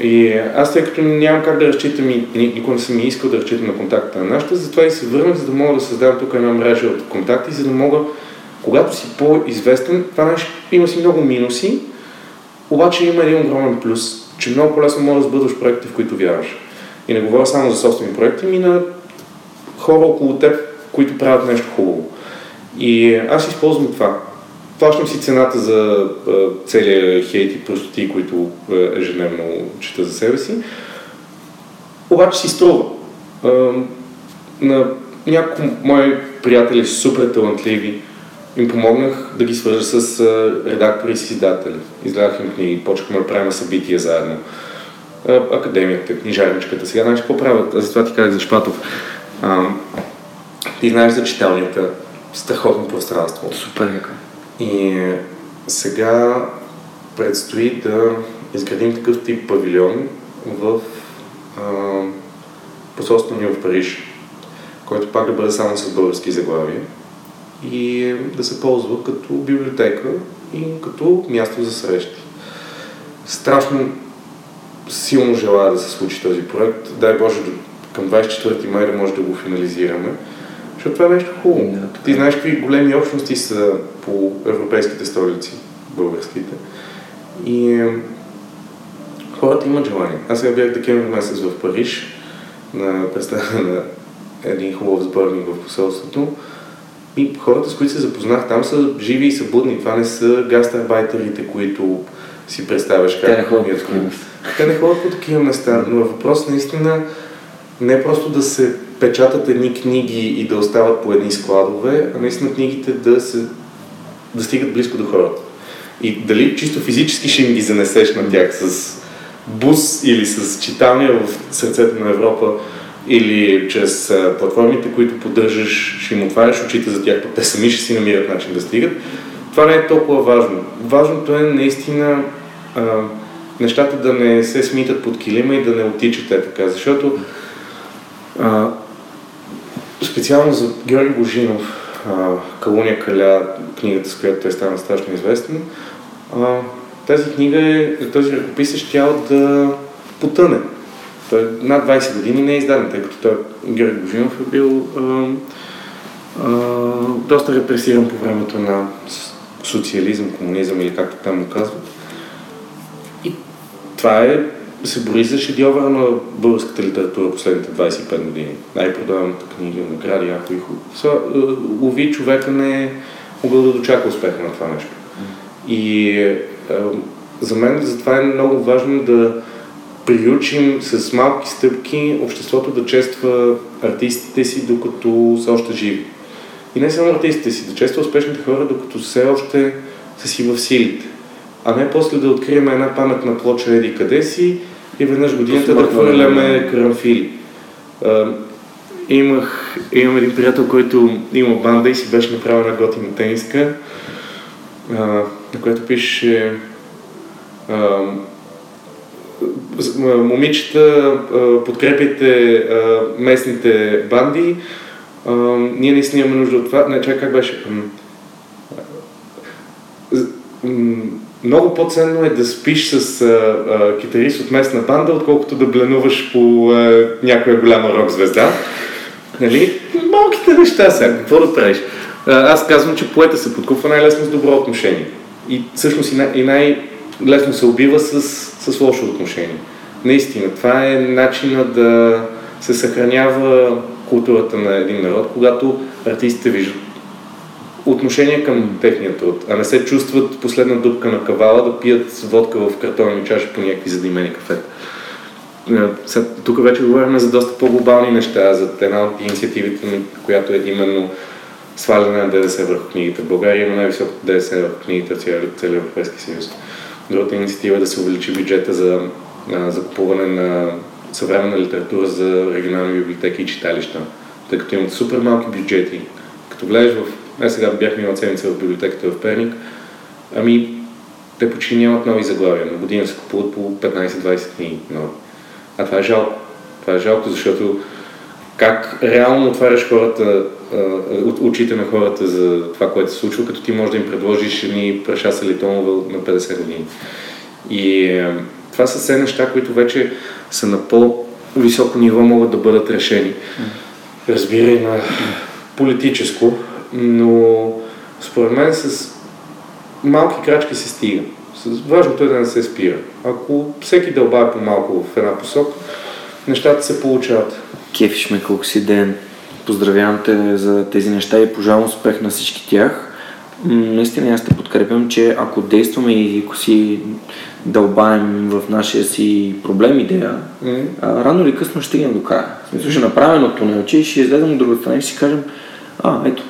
И аз тъй като нямам как да разчитам и ни- никога не съм и искал да разчитам на контакта на нашата, затова и се върнах, за да мога да създам тук една мрежа от контакти, за да мога, когато си по-известен, това нещо има си много минуси, обаче има един огромен плюс, че много по-лесно можеш да сбъдваш проекти, в които вярваш. И не говоря само за собствени проекти, ми на хора около теб, които правят нещо хубаво. И аз използвам това. плащам си цената за целия хейт и простоти, които ежедневно чета за себе си. Обаче си струва. На няколко мои приятели, супер талантливи, им помогнах да ги свържа с редактори и с издатели. Изгледах им книги, почнахме да правим събития заедно. Академията, книжарничката. Сега знаеш какво правят? Затова ти казах за Шпатов. А, ти знаеш за читалнията. Страхотно пространство. Супер. И сега предстои да изградим такъв тип павилион в а, посолството ни в Париж, който пак да бъде само с български заглавия и да се ползва като библиотека и като място за срещи. Страшно силно желая да се случи този проект. Дай Боже, към 24 май да може да го финализираме. Защото това е нещо хубаво. Да, Ти знаеш какви големи общности са по европейските столици, българските. И е, хората имат желание. Аз сега бях декември месец в Париж на представа на един хубав сборник в посолството. И хората, с които се запознах там, са живи и са будни. Това не са гастарбайтерите, които си представяш как Те не ходят по такива те не ходят по такива места, но е въпрос наистина не просто да се печатат едни книги и да остават по едни складове, а наистина книгите да, се, да стигат близко до хората. И дали чисто физически ще им ги занесеш на тях с бус или с читалния в сърцето на Европа, или чрез платформите, които поддържаш, ще им отваряш очите за тях, пък те сами ще си намират начин да стигат. Това не е толкова важно. Важното е наистина а, нещата да не се смитат под килима и да не отичат е така, защото а, специално за Георги Божинов, Калуния Каля, книгата, с която той стана страшно известен, а, тази книга е, този ръкопис е щял да потъне. Той над 20 години не е издаден, тъй като той, Георги Божинов е бил а, а, доста репресиран по времето на социализъм, комунизъм или както там му казват. И това е се бори за шедьовъра на българската литература последните 25 години. Най-продаваната книга, награди, някои хубави. Са, е, лови човека не е могъл да дочака успеха на това нещо. И е, за мен затова е много важно да приучим с малки стъпки обществото да чества артистите си, докато са още живи. И не само артистите си, да чества успешните хора, докато все още са си в силите. А не после да открием една паметна плоча еди къде си и веднъж годината да хвърляме карамфили. Имах, имам един приятел, който има банда и си беше направил една готина тениска, на която пише момичета, а, местните банди. Ние наистина имаме нужда от това. Не, чакай, как беше? Много по-ценно е да спиш с а, а, китарист от местна банда, отколкото да бленуваш по а, някоя голяма рок звезда. Нали? Малките неща сега, какво да правиш? А, аз казвам, че поета се подкупва най-лесно с добро отношение. И всъщност и, най- и най-лесно се убива с, с лошо отношение. Наистина, това е начина да се съхранява културата на един народ, когато артистите виждат отношение към техния труд, а не се чувстват последна дупка на кавала да пият водка в картонни чаши по някакви задимени кафета. Е, Тук вече говорим за доста по-глобални неща, за една от инициативите, която е именно сваляне на ДДС върху книгите. България има най-високото ДДС върху книгите в целия Европейски съюз. Другата инициатива е да се увеличи бюджета за закупуване на съвременна литература за регионални библиотеки и читалища, тъй като имат супер малки бюджети. Като гледаш в... Аз сега бях минал седмица в библиотеката в Перник, ами те почти нямат нови заглавия. На година се купуват по 15-20 книги нови. А това е жалко. Това е жалко, защото как реално отваряш хората, очите на хората за това, което се случва, като ти можеш да им предложиш едни прашаса томове на 50 години. И е, това са все неща, които вече са на по-високо ниво, могат да бъдат решени. Разбира и на политическо, но според мен с малки крачки се стига. Важното е да не се спира. Ако всеки дълбае по малко в една посока, нещата се получават. Кефиш ме колко си ден. Поздравявам те за тези неща и пожелавам успех на всички тях. наистина аз те подкрепям, че ако действаме и ако си дълбаем в нашия си проблем идея, mm-hmm. а, рано или късно ще стигнем до края. В смисъл ще направим от тунелче и ще излезем от другата страна и ще си кажем, а, ето,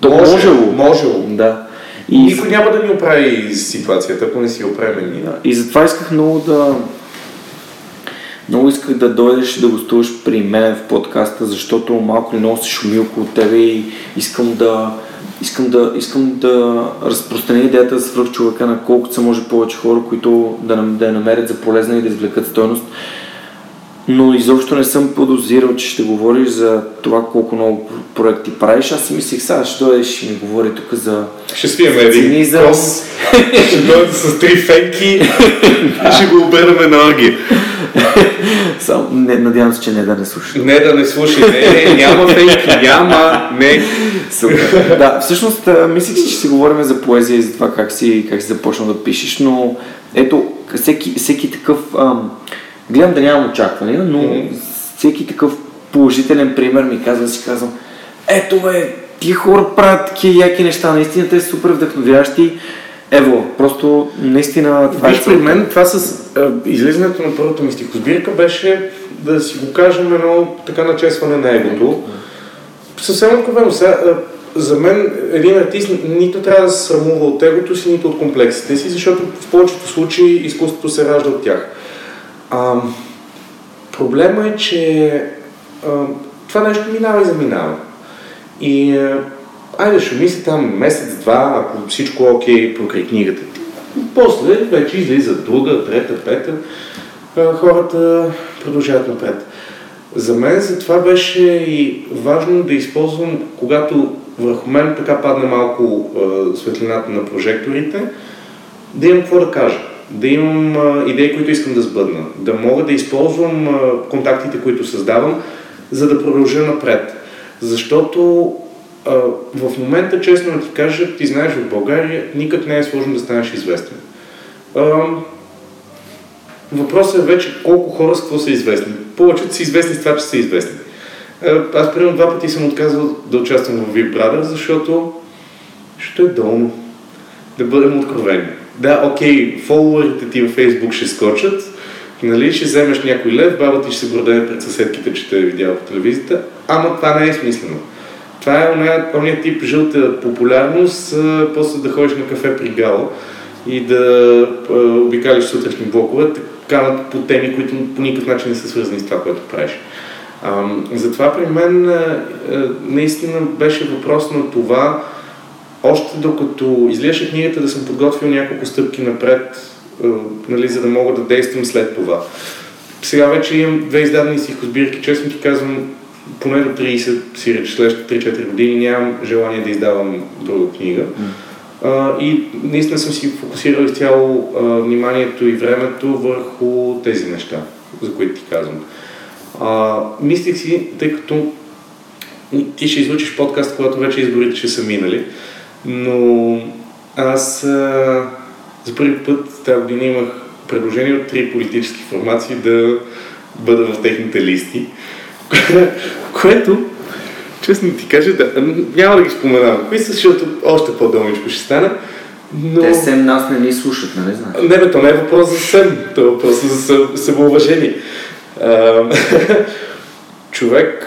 то може, можело. Можело. Да. И Никой няма да ни оправи ситуацията, ако не си оправим ние. И затова исках много да... Много исках да дойдеш да гостуваш при мен в подкаста, защото малко ли много се шуми около тебе и искам да, искам да, искам да разпространя идеята за свръх човека на колкото се може повече хора, които да, да я намерят за полезна и да извлекат стойност но изобщо не съм подозирал, че ще говориш за това колко много проекти правиш. Аз си мислих, сега ще дойде ще ми говори тук за Ще свием един кос, ще дойде с три фенки и ще го обернем на орги. Само, не, надявам се, че не да не слуша. Не да не слуша, не, не, няма фенки, няма, не. Супер. Да, всъщност мислих, че си говорим за поезия и за това как си, как си започнал да пишеш, но ето, всеки, всеки такъв ам, гледам да нямам очаквания, но mm-hmm. всеки такъв положителен пример ми казва, си казвам, ето бе, тия хора правят такива яки неща, наистина те са супер вдъхновящи. Ево, просто наистина това Виж, е... при мен това с а, излизането на първата ми стихосбирка беше да си го кажем едно така начесване на егото. Съвсем откровено, сега, за мен един артист нито трябва да се срамува от егото си, нито от комплексите си, защото в повечето случаи изкуството се ражда от тях. А, проблема е, че а, това нещо минава и заминава. И а, айде шуми се там месец-два, ако всичко е окей покрай книгата. После вече излиза друга, трета, пета, а, хората продължават напред. За мен за това беше и важно да използвам, когато върху мен така падне малко а, светлината на прожекторите, да имам какво да кажа да имам идеи, които искам да сбъдна, да мога да използвам контактите, които създавам, за да продължа напред. Защото в момента, честно да ти кажа, ти знаеш, в България никак не е сложно да станеш известен. Въпросът е вече колко хора с какво са известни. Повечето са известни с това, че са известни. Аз примерно два пъти съм отказал да участвам в VIP Brother, защото ще е долно. Да бъдем откровени да, окей, фолуарите ти във Фейсбук ще скочат, нали, ще вземеш някой лев, баба ти ще се гордее пред съседките, че те е видяла по телевизията, ама това не е смислено. Това е ония, тип жълта популярност, а, после да ходиш на кафе при Гало и да а, обикалиш сутрешни блокове, така по теми, които по никакъв начин не са свързани с това, което правиш. А, затова при мен а, наистина беше въпрос на това, още докато излияше книгата да съм подготвил няколко стъпки напред, е, нали, за да мога да действам след това. Сега вече имам две издадени стихосбирки, честно ти казвам, поне до 30, си реч, следващите 3-4 години нямам желание да издавам друга книга. И наистина съм си фокусирал изцяло вниманието и времето върху тези неща, за които ти казвам. Мислих си, тъй като ти ще излучиш подкаст, когато вече изборите ще са минали, но аз а, за първи път тази година имах предложение от три политически формации да бъда в техните листи, което, честно ти кажа, да, няма да ги споменавам. Кои са, защото още по-дълничко ще стане. Но... Те сем нас не ни слушат, нали знаеш? Не, бе, то не е въпрос за сем, то е въпрос за самоуважение. човек,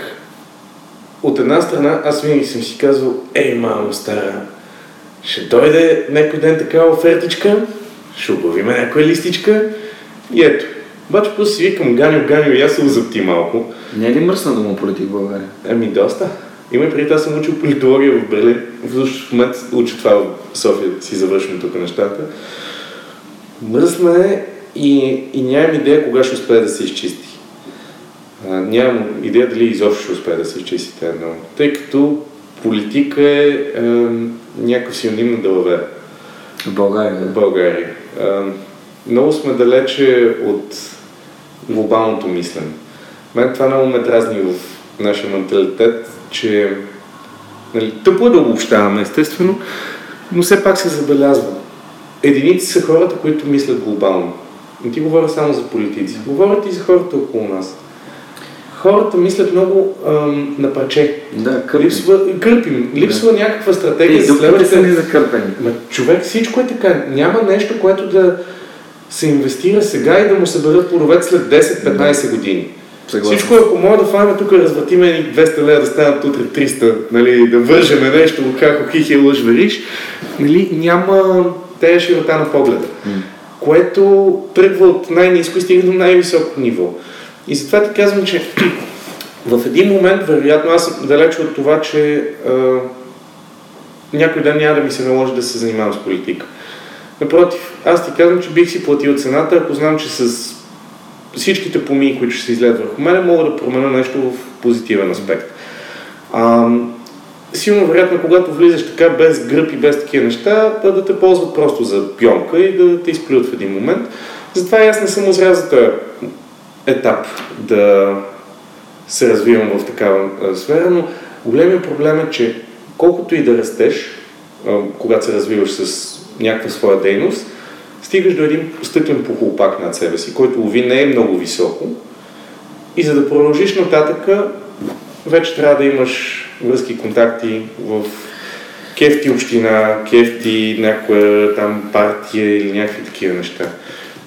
от една страна, аз винаги съм си казвал, ей, мамо, стара, ще дойде някой ден такава офертичка, ще обявиме някоя листичка и ето. Обаче после си викам, Ганю, Ганю, и аз се озапти малко. Не е ли мръсна дума политик в България? Ами доста. Има и преди това съм учил политология в Берлин. В момент уча това в София, си завършвам тук нещата. Мръсна е и, и нямам идея кога ще успее да се изчисти. А, нямам идея дали изобщо ще успее да се изчисти тази дума. Тъй като политика е, е някакъв синоним на далавера. В България. В България. Е, много сме далече от глобалното мислене. Мен това много ме дразни в нашия менталитет, че нали, тъпо е да обобщаваме, естествено, но все пак се забелязва. Единици са хората, които мислят глобално. Не ти говоря само за политици. Говорят и за хората около нас. Хората мислят много ам, на парче. Да, кърпим. Липсва, кърпим. Липсва Да. някаква стратегия Те дупките са следващите ни закърпени. Ма, човек, всичко е така. Няма нещо, което да се инвестира сега и да му се бъдат плодовете след 10-15 години. Съгласен. Всичко, ако може да фанем тук, развъртиме ни 200 лева да станат утре 300, нали, да вържеме нещо, како хихи лъж вериш, нали, няма тея широта на погледа. Което тръгва от най-низко и стига до най-високо ниво. И затова ти казвам, че в един момент, вероятно, аз съм далеч от това, че а, някой ден няма да ми се наложи да се занимавам с политика. Напротив, аз ти казвам, че бих си платил цената, ако знам, че с всичките помии, които ще се излеят върху мен, мога да променя нещо в позитивен аспект. А, силно вероятно, когато влизаш така без гръб и без такива неща, да, да те ползват просто за пионка и да те изплюят в един момент. Затова аз не съм озрял за етап да се развивам в такава сфера, но големият проблем е, че колкото и да растеш, когато се развиваш с някаква своя дейност, стигаш до един стъклен похлопак над себе си, който лови не е много високо. И за да продължиш нататъка, вече трябва да имаш връзки, контакти в кефти община, кефти някоя там партия или някакви такива неща.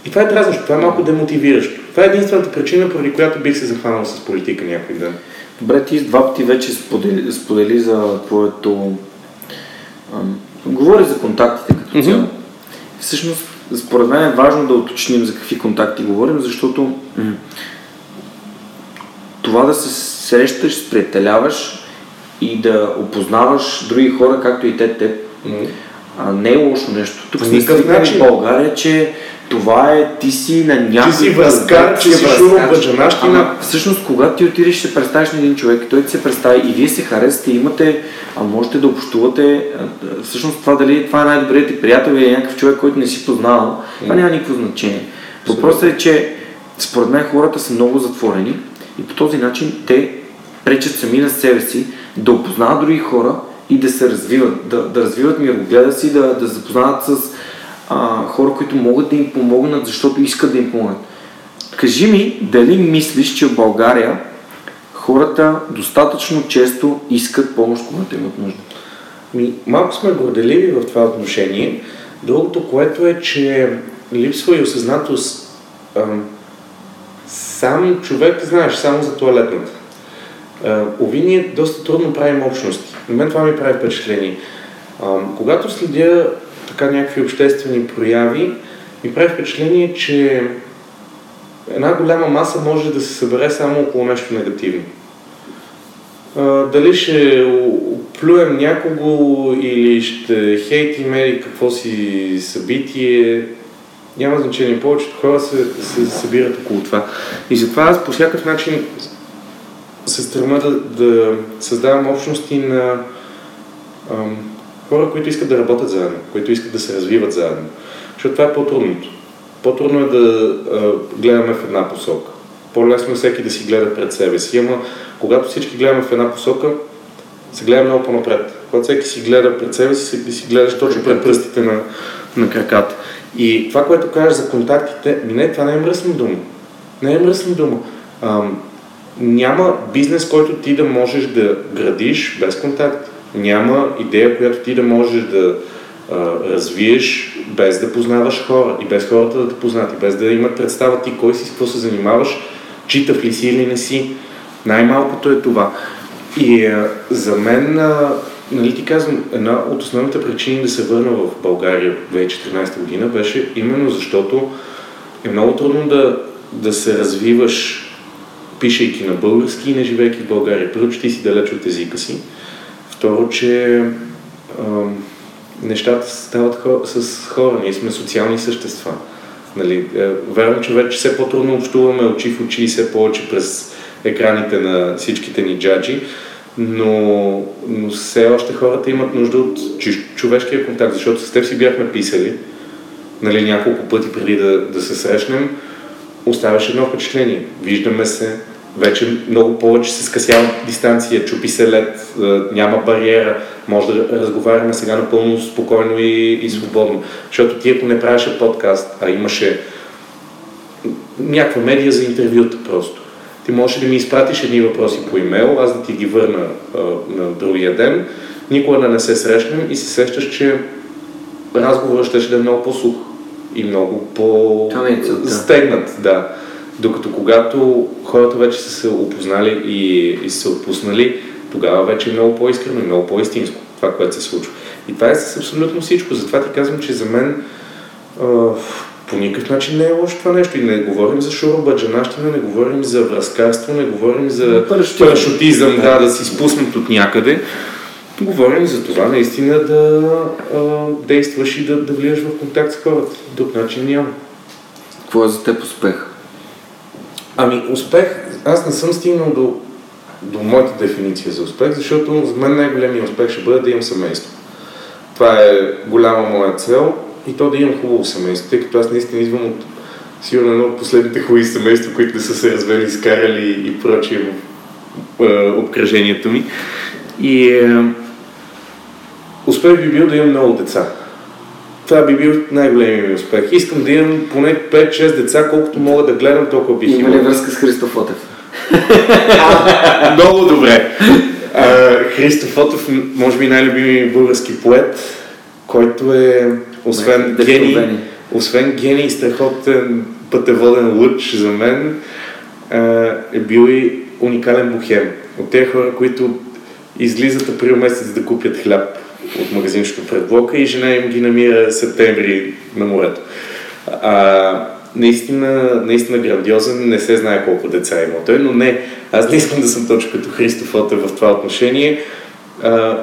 И това е дразнещо, това е малко демотивиращо. Това е единствената причина, поради която бих се захванал с политика някой ден. Добре, ти два пъти вече сподели, сподели за твоето... Ам, говори за контактите като Мгм. цяло. Всъщност, според мен е важно да уточним за какви контакти говорим, защото м- това да се срещаш, сприятеляваш и да опознаваш други хора, както и те теб, а, не е лошо нещо. Тук По сме никакъв начин. в България, че това е ти си на някой... Ти си връзкар, ти си шуробаджанащина. Всъщност, когато ти отидеш се представиш на един човек, той ти се представи и вие се харесате, имате, а можете да общувате, всъщност това дали това е най-добрият ти приятел или е някакъв човек, който не си познавал, това няма никакво значение. Въпросът е, че според мен хората са много затворени и по този начин те пречат сами на себе си да опознават други хора и да се развиват, да, да развиват мирогледа си, да, да запознават с а, хора, които могат да им помогнат, защото искат да им помогнат. Кажи ми, дали мислиш, че в България хората достатъчно често искат помощ, когато имат нужда? Ми, малко сме горделиви в това отношение. Другото, което е, че липсва и осъзнатост. Ам, сам човек, знаеш, само за туалетната. А, Ови, ние доста трудно правим общности. На мен това ми прави впечатление. Когато следя така някакви обществени прояви, ми прави впечатление, че една голяма маса може да се събере само около нещо негативно. Дали ще плюем някого или ще хейтим или какво си събитие, няма значение. Повечето хора се, се събират около това. И затова аз по всякакъв начин се стремя да, да създавам общности на ам, хора, които искат да работят заедно, които искат да се развиват заедно. Защото това е по-трудното. По-трудно е да а, гледаме в една посока. По-лесно е всеки да си гледа пред себе си. Ама когато всички гледаме в една посока, се гледа много по-напред. Когато всеки си гледа пред себе си, всеки си гледаш точно пред пръстите на, на краката. И това, което кажеш за контактите, ми не, това не е мръсна дума. Не е мръсна дума. Ам, няма бизнес, който ти да можеш да градиш без контакт. Няма идея, която ти да можеш да а, развиеш без да познаваш хора и без хората да те познат и без да имат представа ти кой си, с какво се занимаваш, читав ли си или не си. Най-малкото е това. И а, за мен, а, нали ти казвам, една от основните причини да се върна в България в 2014 година беше именно защото е много трудно да, да се развиваш пишейки на български и не живейки в България. Първо, че ти си далеч от езика си. Второ, че ам, нещата стават хо, с хора. Ние сме социални същества. Нали, е, вярвам, че вече все по-трудно общуваме очи в очи и все повече през екраните на всичките ни джаджи, но, но все още хората имат нужда от човешкия контакт, защото с теб си бяхме писали нали, няколко пъти преди да, да се срещнем, оставяш едно впечатление. Виждаме се, вече много повече се скъсява дистанция, чупи се лед, е, няма бариера, може да разговаряме сега напълно спокойно и, и свободно. Защото ти ако не правеше подкаст, а имаше някаква медия за интервюта просто. Ти можеш да ми изпратиш едни въпроси по имейл, аз да ти ги върна а, на другия ден. Никога да не се срещнем и се сещаш, че разговорът ще да е много по-сух и много по-стегнат. Да. Докато когато хората вече са се опознали и, и са се отпуснали, тогава вече е много по-искрено и много по-истинско това, което се случва. И това е с абсолютно всичко. Затова ти казвам, че за мен а, по никакъв начин не е лошо това нещо. И не говорим за шурабаджанащина, не говорим за връзкарство, не говорим за парашутизъм да, да си спуснат от някъде. Говорим за това наистина да а, действаш и да, да влияш в контакт с хората. Друг начин няма. Какво е за теб успех? Ами успех, аз не съм стигнал до, до моята дефиниция за успех, защото за мен най-големият успех ще бъде да имам семейство. Това е голяма моя цел и то да имам хубаво семейство, тъй като аз наистина идвам от сигурно едно от последните хубави семейства, които не са се развели, изкарали и прочие в е, обкръжението ми. И е, успех би бил да имам много деца. Това би бил най-големият ми успех. Искам да имам поне 5-6 деца, колкото мога да гледам, толкова бих имал. Има ли връзка с Христо Фотев? много добре. Христо Фотов, може би най-любими български поет, който е освен гений, освен гений и страхотен пътеводен лъч за мен, е бил и уникален бухем. От тези хора, които излизат април месец да купят хляб от магазинчето пред блока и жена им ги намира септември на морето. А, наистина, наистина грандиозен, не се знае колко деца има той, но не, аз не искам да съм точно като Христо Фотев в това отношение. А,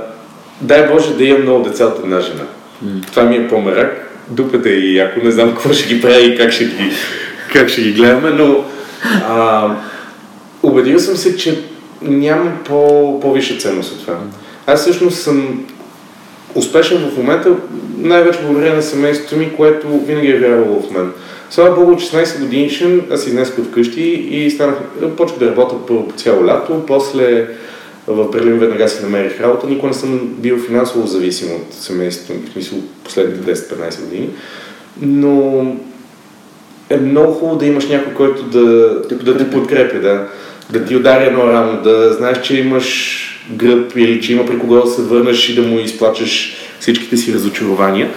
дай Боже да имам много деца от една жена. Mm. Това ми е по-мерак. Дупата е и яко, не знам какво ще ги прави и как ще ги, как ще ги гледаме, но а, убедил съм се, че няма по, по-висша ценност от това. Аз всъщност съм успешен в момента, най-вече благодарение на семейството ми, което винаги е вярвало в мен. Слава Богу, 16 годинишен, аз изнесох от къщи и станах, почнах да работя по, по цяло лято, после в Берлин веднага си намерих работа. Никога не съм бил финансово зависим от семейството, в смисъл последните 10-15 години. Но е много хубаво да имаш някой, който да, да те подкрепя, да, да ти удари едно рамо, да знаеш, че имаш гръб или че има при кого да се върнеш и да му изплачеш всичките си разочарования.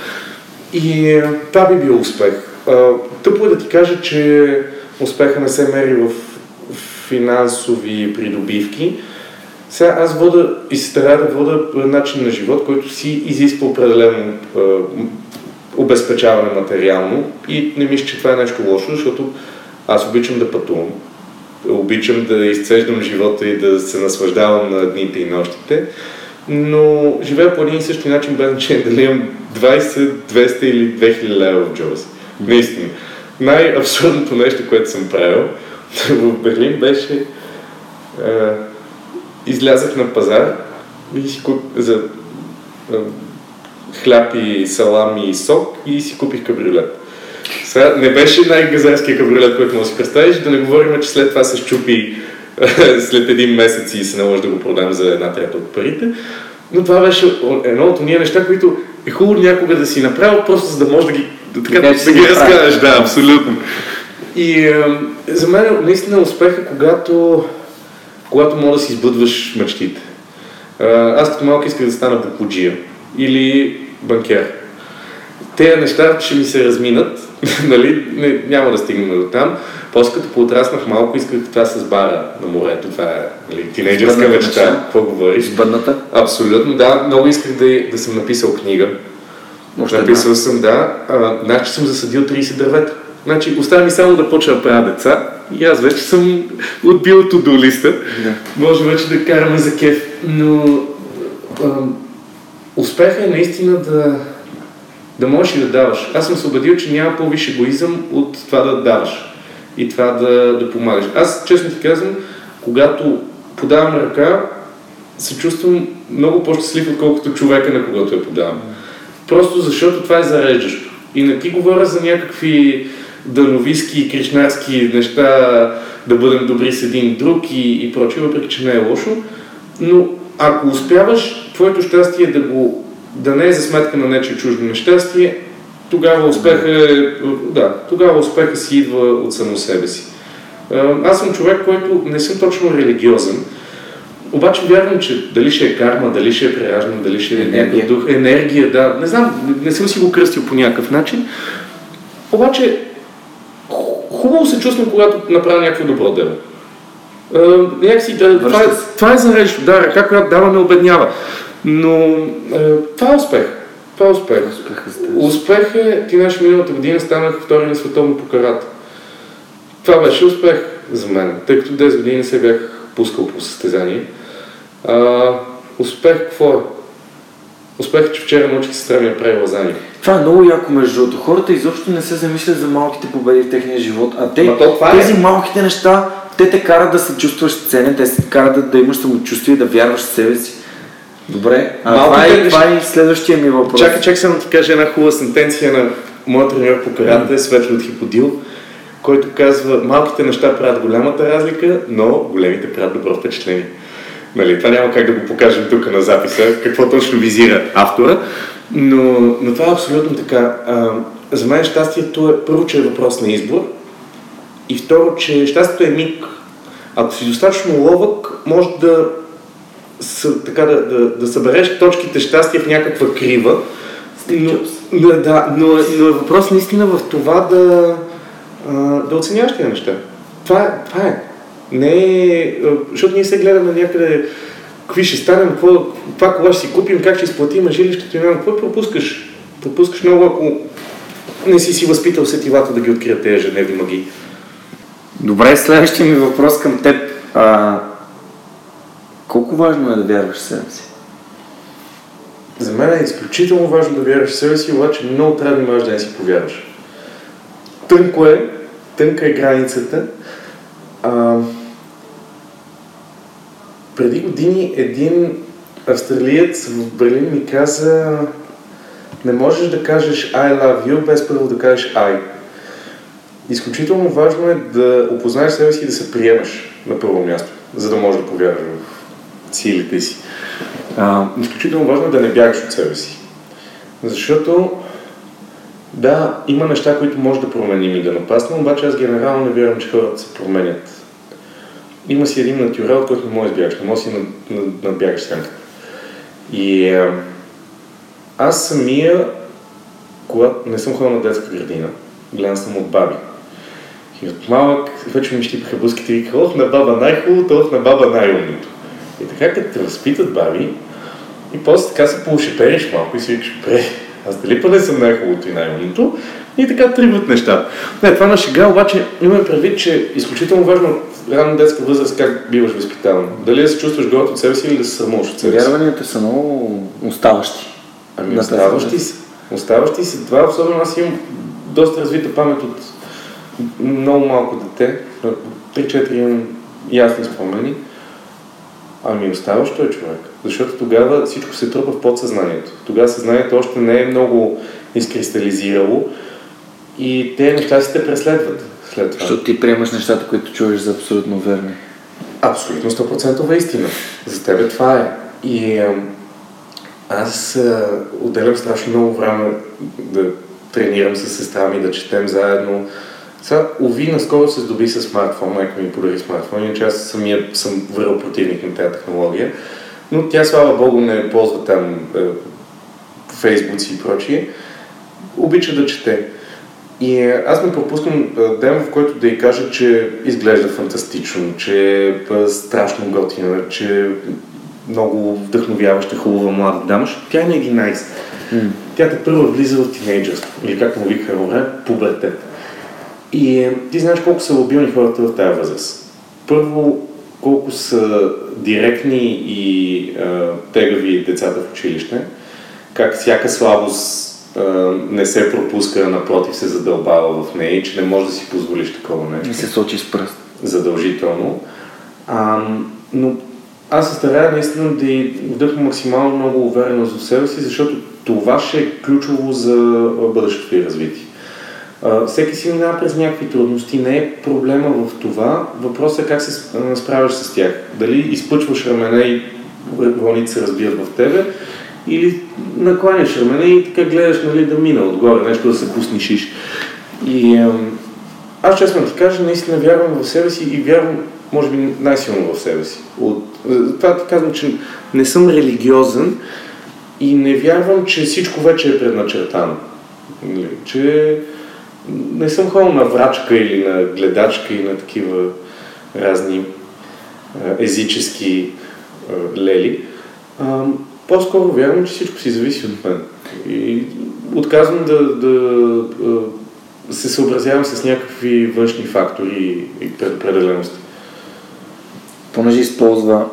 И е, това би бил успех. Тъпо е да ти кажа, че успеха не се мери в финансови придобивки. Сега аз вода и се старая да вода начин на живот, който си изисква определено обезпечаване материално и не мисля, че това е нещо лошо, защото аз обичам да пътувам, обичам да изцеждам живота и да се наслаждавам на дните и нощите, но живея по един и същи начин, без значение дали имам 20, 200 или 2000 лева в джоба си. Наистина. Най-абсурдното нещо, което съм правил в Берлин беше е, излязах на пазар и си куп, за е, хляб и салам и сок и си купих кабриолет. Сега, не беше най-газарския кабриолет, който може да си представиш, да не говорим, че след това се щупи след един месец и се наложи да го продам за една трета от парите. Но това беше едно от ние неща, които е хубаво някога да си направил, просто за да можеш да ги, да, така, да, да ги разкажеш. Да, абсолютно. И е, за мен наистина успеха, когато, когато мога да си избъдваш мечтите. Аз като малко исках да стана букуджия или банкер. Те неща ще ми се разминат, нали, не, няма да стигнем до там. После като поотраснах малко, исках това с бара на морето. Това е нали, тинейджерска мечта. Какво говориш? Сбъдната? Абсолютно, да. Много исках да, да съм написал книга. Още Написал да. съм, да. А, значи съм засадил 30 дървета. Значи остава ми само да почна да правя деца и аз вече съм отбил до листа. Да. Може вече да караме за кеф. Но а, успеха е наистина да, да можеш и да даваш. Аз съм се убедил, че няма по-висш егоизъм от това да даваш и това да, да помагаш. Аз, честно ти казвам, когато подавам ръка, се чувствам много по-щастлив, отколкото човека, на когото я подавам. Просто защото това е зареждащо. И не ти говоря за някакви дановиски и кришнарски неща, да бъдем добри с един друг и, и прочие, въпреки че не е лошо. Но ако успяваш, твоето щастие е да го да не е за сметка на нече чуждо нещастие, тогава успеха, да, тогава успеха си идва от само себе си. Аз съм човек, който не съм точно религиозен, обаче вярвам, че дали ще е карма, дали ще е прераждане, дали ще е енергия. дух, енергия, да. Не знам, не съм си го кръстил по някакъв начин. Обаче, хубаво се чувствам, когато направя някакво добро дело. Някакси, да, това, е, това е зареждащо. Да, ръка, която дава, не обеднява. Но uh, това е успех. Това е успех. Успех е, ти знаеш, миналата година станах втори на световно по карата. Това беше успех за мен, тъй като 10 години се бях пускал по състезание. А, успех какво е? Успех, че вчера научих сестра ми да прави лазани. Това е много яко между другото. Хората изобщо не се замислят за малките победи в техния живот, а те, Ма то е. тези малките неща, те те карат да се чувстваш ценен, те се карат да, да имаш самочувствие да вярваш в себе си. Добре, а това Малките е, това е следващия ми въпрос. Чакай, чакай само да ти кажа една хубава сентенция на моят треньор по карате, mm. Светли от Хиподил, който казва, малките неща правят голямата разлика, но големите правят добро впечатление. Нали, това няма как да го покажем тук на записа, какво точно визира автора, но, но това е абсолютно така. А, за мен щастието е първо, че е въпрос на избор и второ, че щастието е миг. Ако си достатъчно ловък, може да, с, така, да, да, да събереш точките щастие в някаква крива. Но, но, да, но, но е въпрос наистина в това да, да оценяваш тези неща. Това е. Това е. Не е, защото ние се гледаме някъде какви ще станем, какво, това кога ще си купим, как ще изплатим жилището и. Какво пропускаш? Пропускаш много, ако не си си възпитал сетивата да ги открият тези ежедневни магии. Добре, следващия ми въпрос към теб. А, колко важно е да вярваш в себе си? За мен е изключително важно да вярваш в себе си, обаче много трябва да имаш да не си повярваш. Тънко е, тънка е границата. А, преди години един австралиец в Берлин ми каза не можеш да кажеш I love you без първо да кажеш I. Изключително важно е да опознаеш себе си и да се приемаш на първо място, за да можеш да повярваш силите си. А, изключително важно е да не бягаш от себе си. Защото, да, има неща, които може да променим и да напаснем, обаче аз генерално не вярвам, че хората се променят. Има си един натюрал, който не можеш да бягаш, не можеш да си над- над- надбягаш сянката. И а, аз самия, когато не съм ходил на детска градина, гледан съм от баби. И от малък вече ми щипаха буските и викаха, ох на баба най-хубавото, ох на баба най-умното. И така, като те възпитат баби, и после така се поушепериш малко и си викаш, бре, аз дали па не съм най-хубавото и най-умното? И така тръгват нещата. Не, това на шега, обаче имаме предвид, че е изключително важно в ранна детска възраст как биваш възпитаван. Дали да се чувстваш горд от себе си или да се срамуваш от себе си. Вярванията са много оставащи. Ами оставащи се. Оставащи се. Това особено аз имам доста развита памет от много малко дете. 3-4 имам ясни спомени. Ами оставащо е човек. Защото тогава всичко се трупа в подсъзнанието. Тогава съзнанието още не е много изкристализирало и те неща си те преследват след това. Защото ти приемаш нещата, които чуеш за абсолютно верни. Абсолютно 100% истина. За тебе това е. И аз а, отделям страшно много време да тренирам с сестра ми, да четем заедно. Сега, уви, наскоро се здоби с смартфон, майка ми подари смартфон, иначе аз самия съм върл противник на тази технология. Но тя, слава богу, не ползва там е, фейсбуци и прочие. Обича да чете. И е, аз не пропускам е, ден, в който да й кажа, че изглежда фантастично, че е страшно готина, че много вдъхновяваща, хубава млада дама. Тя е на 11. Тя те първа влиза в тинейджърство, или както му викаха добре, пубертет. И е, ти знаеш колко са лобилни хората в тази възраст. Първо, колко са директни и е, тегави децата в училище, как всяка слабост не се пропуска, напротив се задълбава в нея и че не може да си позволиш такова нещо И се сочи с пръст. задължително. А, но аз се старая наистина да й вдъхна максимално много увереност в себе си, защото това ще е ключово за бъдещето и развитие. Всеки си минава през някакви трудности, не е проблема в това, въпросът е как се справяш с тях. Дали изпъчваш рамене и вълните се разбият в тебе, или накланяш рамене и така гледаш нали, да мина отгоре, нещо да се пуснишиш. И ам, аз честно ти кажа, наистина вярвам в себе си и вярвам, може би, най-силно в себе си. От, това ти казвам, че не съм религиозен и не вярвам, че всичко вече е предначертано. Нали, че не съм ходил на врачка или на гледачка и на такива разни езически лели. По-скоро вярвам, че всичко си зависи от мен. И отказвам да, да, да се съобразявам с някакви външни фактори и предопределености. Понеже използва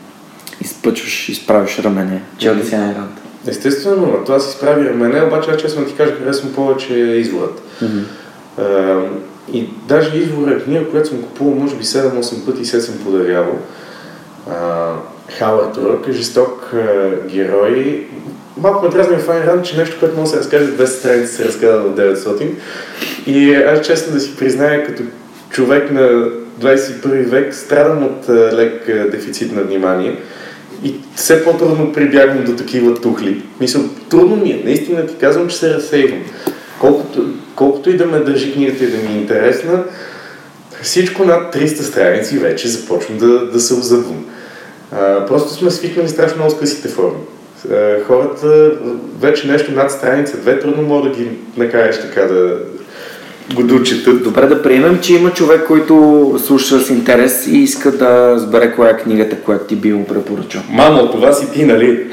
изпъчваш, изправиш рамене, че ли си ранта? Естествено, това си изправи рамене, обаче аз честно ти кажа, харесвам повече изворът. Mm-hmm. А, и даже извора книга, която съм купувал може би 7-8 пъти и се съм подарявал. Хауърд Рок е жесток а, герой. Малко ме дразни Файн Ран, че нещо, което може да се разкаже 200 страници, се разказва в 900. И аз честно да си призная, като човек на 21 век, страдам от лек дефицит на внимание. И все по-трудно прибягвам до такива тухли. Мисля, трудно ми е. Наистина ти казвам, че се разсейвам. Колкото, колкото и да ме държи книгата и да ми е интересна, всичко над 300 страници вече започвам да, да се озъбвам. Просто сме свикнали страшно много с късите форми. А, хората вече нещо над страница две трудно могат да ги накараш така да го дочитат. Добре да приемем, че има човек, който слуша с интерес и иска да разбере коя е книгата, която ти би му препоръчал. Мамо, това си ти, нали?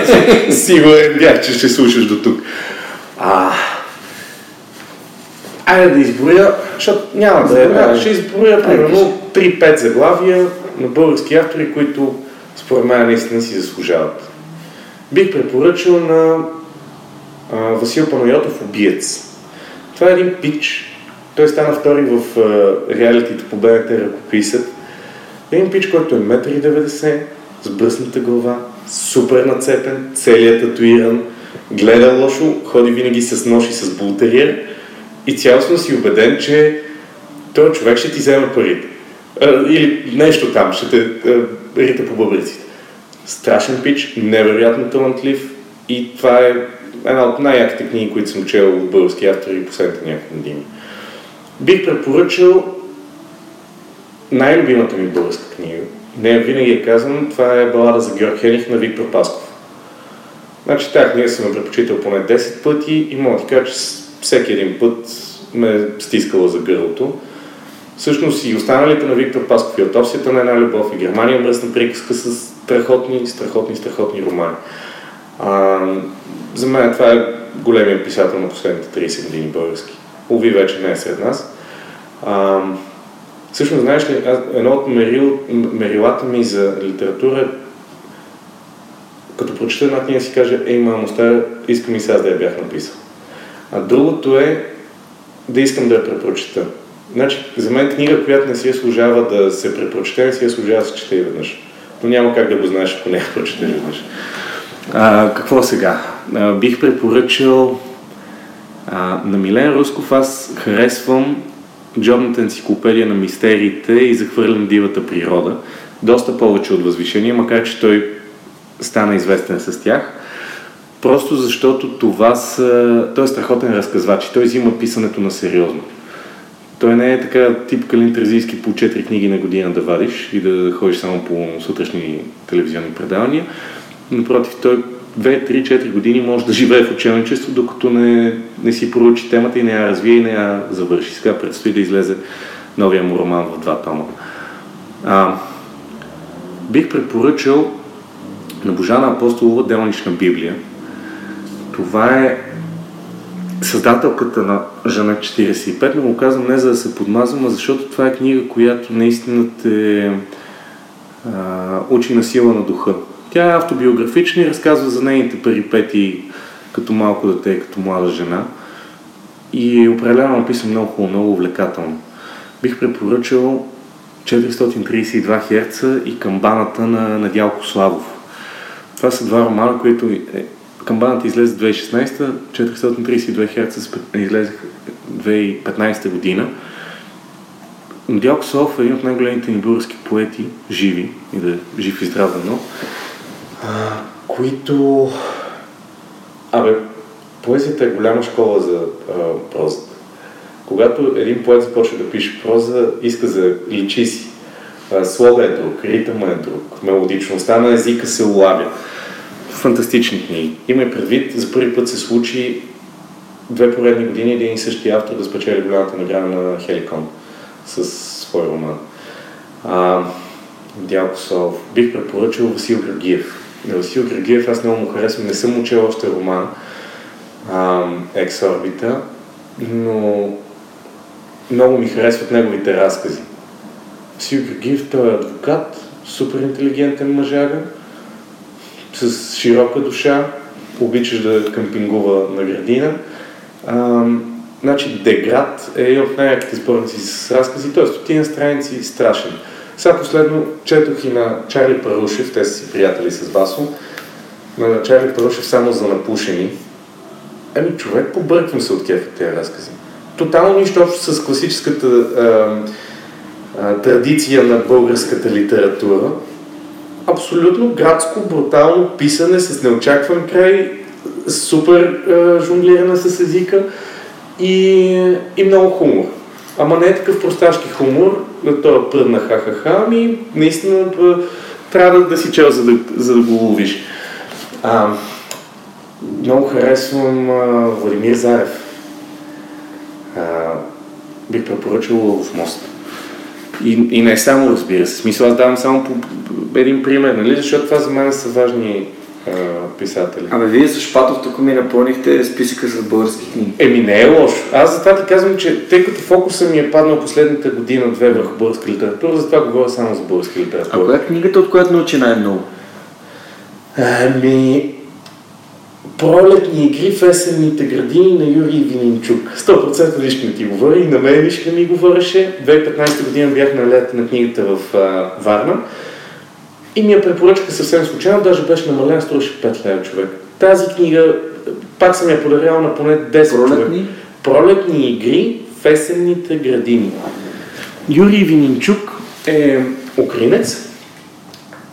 Сигурен бях, че ще слушаш до тук. А, Айде да изброя, защото няма да е. Ще изброя примерно 3-5 заглавия на български автори, които според мен наистина си заслужават. Бих препоръчал на а, Васил Панайотов Обиец. Това е един пич. Той стана втори в реалитито по БНТ ръкописът. Един пич, който е 1,90 м, с бръсната глава, супер нацепен, целият татуиран, гледа лошо, ходи винаги с нож и с бултериер и цялостно си убеден, че този човек ще ти вземе парите. или нещо там, ще те рита по бъбриците. Страшен пич, невероятно талантлив и това е една от най-яките книги, които съм чел от български автори последните няколко години. Бих препоръчал най-любимата ми българска книга. Не винаги е казано, това е балада за Георг Хених на Виктор Пасков. Значи тази книга съм предпочитал поне 10 пъти и мога да кажа, че всеки един път ме е стискала за гърлото. Всъщност и останалите на Виктор Пасков и Отопсията на една любов и Германия мръсна приказка с страхотни, страхотни, страхотни романи. А, за мен това е големият писател на последните 30 години български. Уви вече не е сред нас. А, всъщност, знаеш ли, едно от мерил, мерилата ми за литература като прочета една книга си каже, ей, мамо, стара, искам и сега да я бях написал. А другото е да искам да я препрочета. Значи, за мен книга, която не си е служава да се препрочете, не си е служава да се чете веднъж. Но няма как да го знаеш, ако не я прочетеш веднъж. А, какво сега? А, бих препоръчал а, на Милен Русков аз харесвам джобната енциклопедия на мистериите и захвърлям дивата природа. Доста повече от възвишение, макар че той стана известен с тях. Просто защото това са... Той е страхотен разказвач и той взима писането на сериозно. Той не е така тип Калин Терзийски по 4 книги на година да вадиш и да ходиш само по сутрешни телевизионни предавания. Напротив, той 2-3-4 години може да живее в ученичество, докато не, не си поручи темата и не я развие и не я завърши. Сега предстои да излезе новия му роман в два тома. А, бих препоръчал на Божана Апостолова Делнична Библия. Това е създателката на Жена 45, но го казвам не за да се подмазвам, а защото това е книга, която наистина те а, учи на сила на духа. Тя е автобиографична и разказва за нейните перипети като малко дете, като млада жена. И е определено написан много хубаво, много увлекателно. Бих препоръчал 432 Херца и камбаната на Надялко Славов. Това са два романа, които е, камбаната излезе 2016, 432 Херца излезе 2015 година. Надялко Славов е един от най-големите ни български поети, живи, и да е жив и здрав но които... Абе, поезията е голяма школа за а, прозата. Когато един поет започва да пише проза, иска за личи си. Слога е друг, ритъма е друг, мелодичността на езика се улавя. Фантастични книги. И предвид, за първи път се случи две поредни години един и същи автор да спечели голямата награда на Хеликон с свой роман. А, Дялко. Бих препоръчал Васил Грагиев. На Васил Грагиев аз много му харесвам. Не съм учил още роман Ексорбита, но много ми харесват неговите разкази. Васил Грагиев, той е адвокат, супер интелигентен мъжага, с широка душа, обичаш да кампингува на градина. А, значи Деград е от най-яките спорници с разкази, т.е. стотина страници страшен. Сега последно четох и на Чарли Парушев, те са си приятели с Васо, на Чарли Парушев само за напушени. Еми, човек, побърквам се от кефа тези разкази. Тотално нищо общо с класическата а, а, традиция на българската литература. Абсолютно градско, брутално писане с неочакван край, супер а, жонглиране с езика и, и много хумор. Ама не е такъв просташки хумор, това пръдна ха-ха-ха, ами наистина трябва да, да си чел, за да, за да го ловиш. А, много харесвам а, Владимир Зарев. А, бих препоръчал в мост. И, и не само, разбира се. Смисъл, аз давам само по, един пример, нали? Защото това за мен са важни писатели. Абе, вие с Шпатов тук ми напълнихте списъка с български книги. Еми, не е лошо. Аз затова ти казвам, че тъй като фокуса ми е паднал последната година-две върху българска литература, затова говоря само за българска литература. А коя е книгата, от която научи най-много? Ами, пролетни игри в есенните градини на Юрий Вининчук. 100% лично не ти говори и на мен лично ми говореше. 2015 година бях на лета на книгата в а, Варна. И ми я препоръчка съвсем случайно, даже беше намалена, струваше 5 лева човек. Тази книга, пак съм я подарял на поне 10 Пролетни? човек. Пролетни игри в есенните градини. Юрий Вининчук е украинец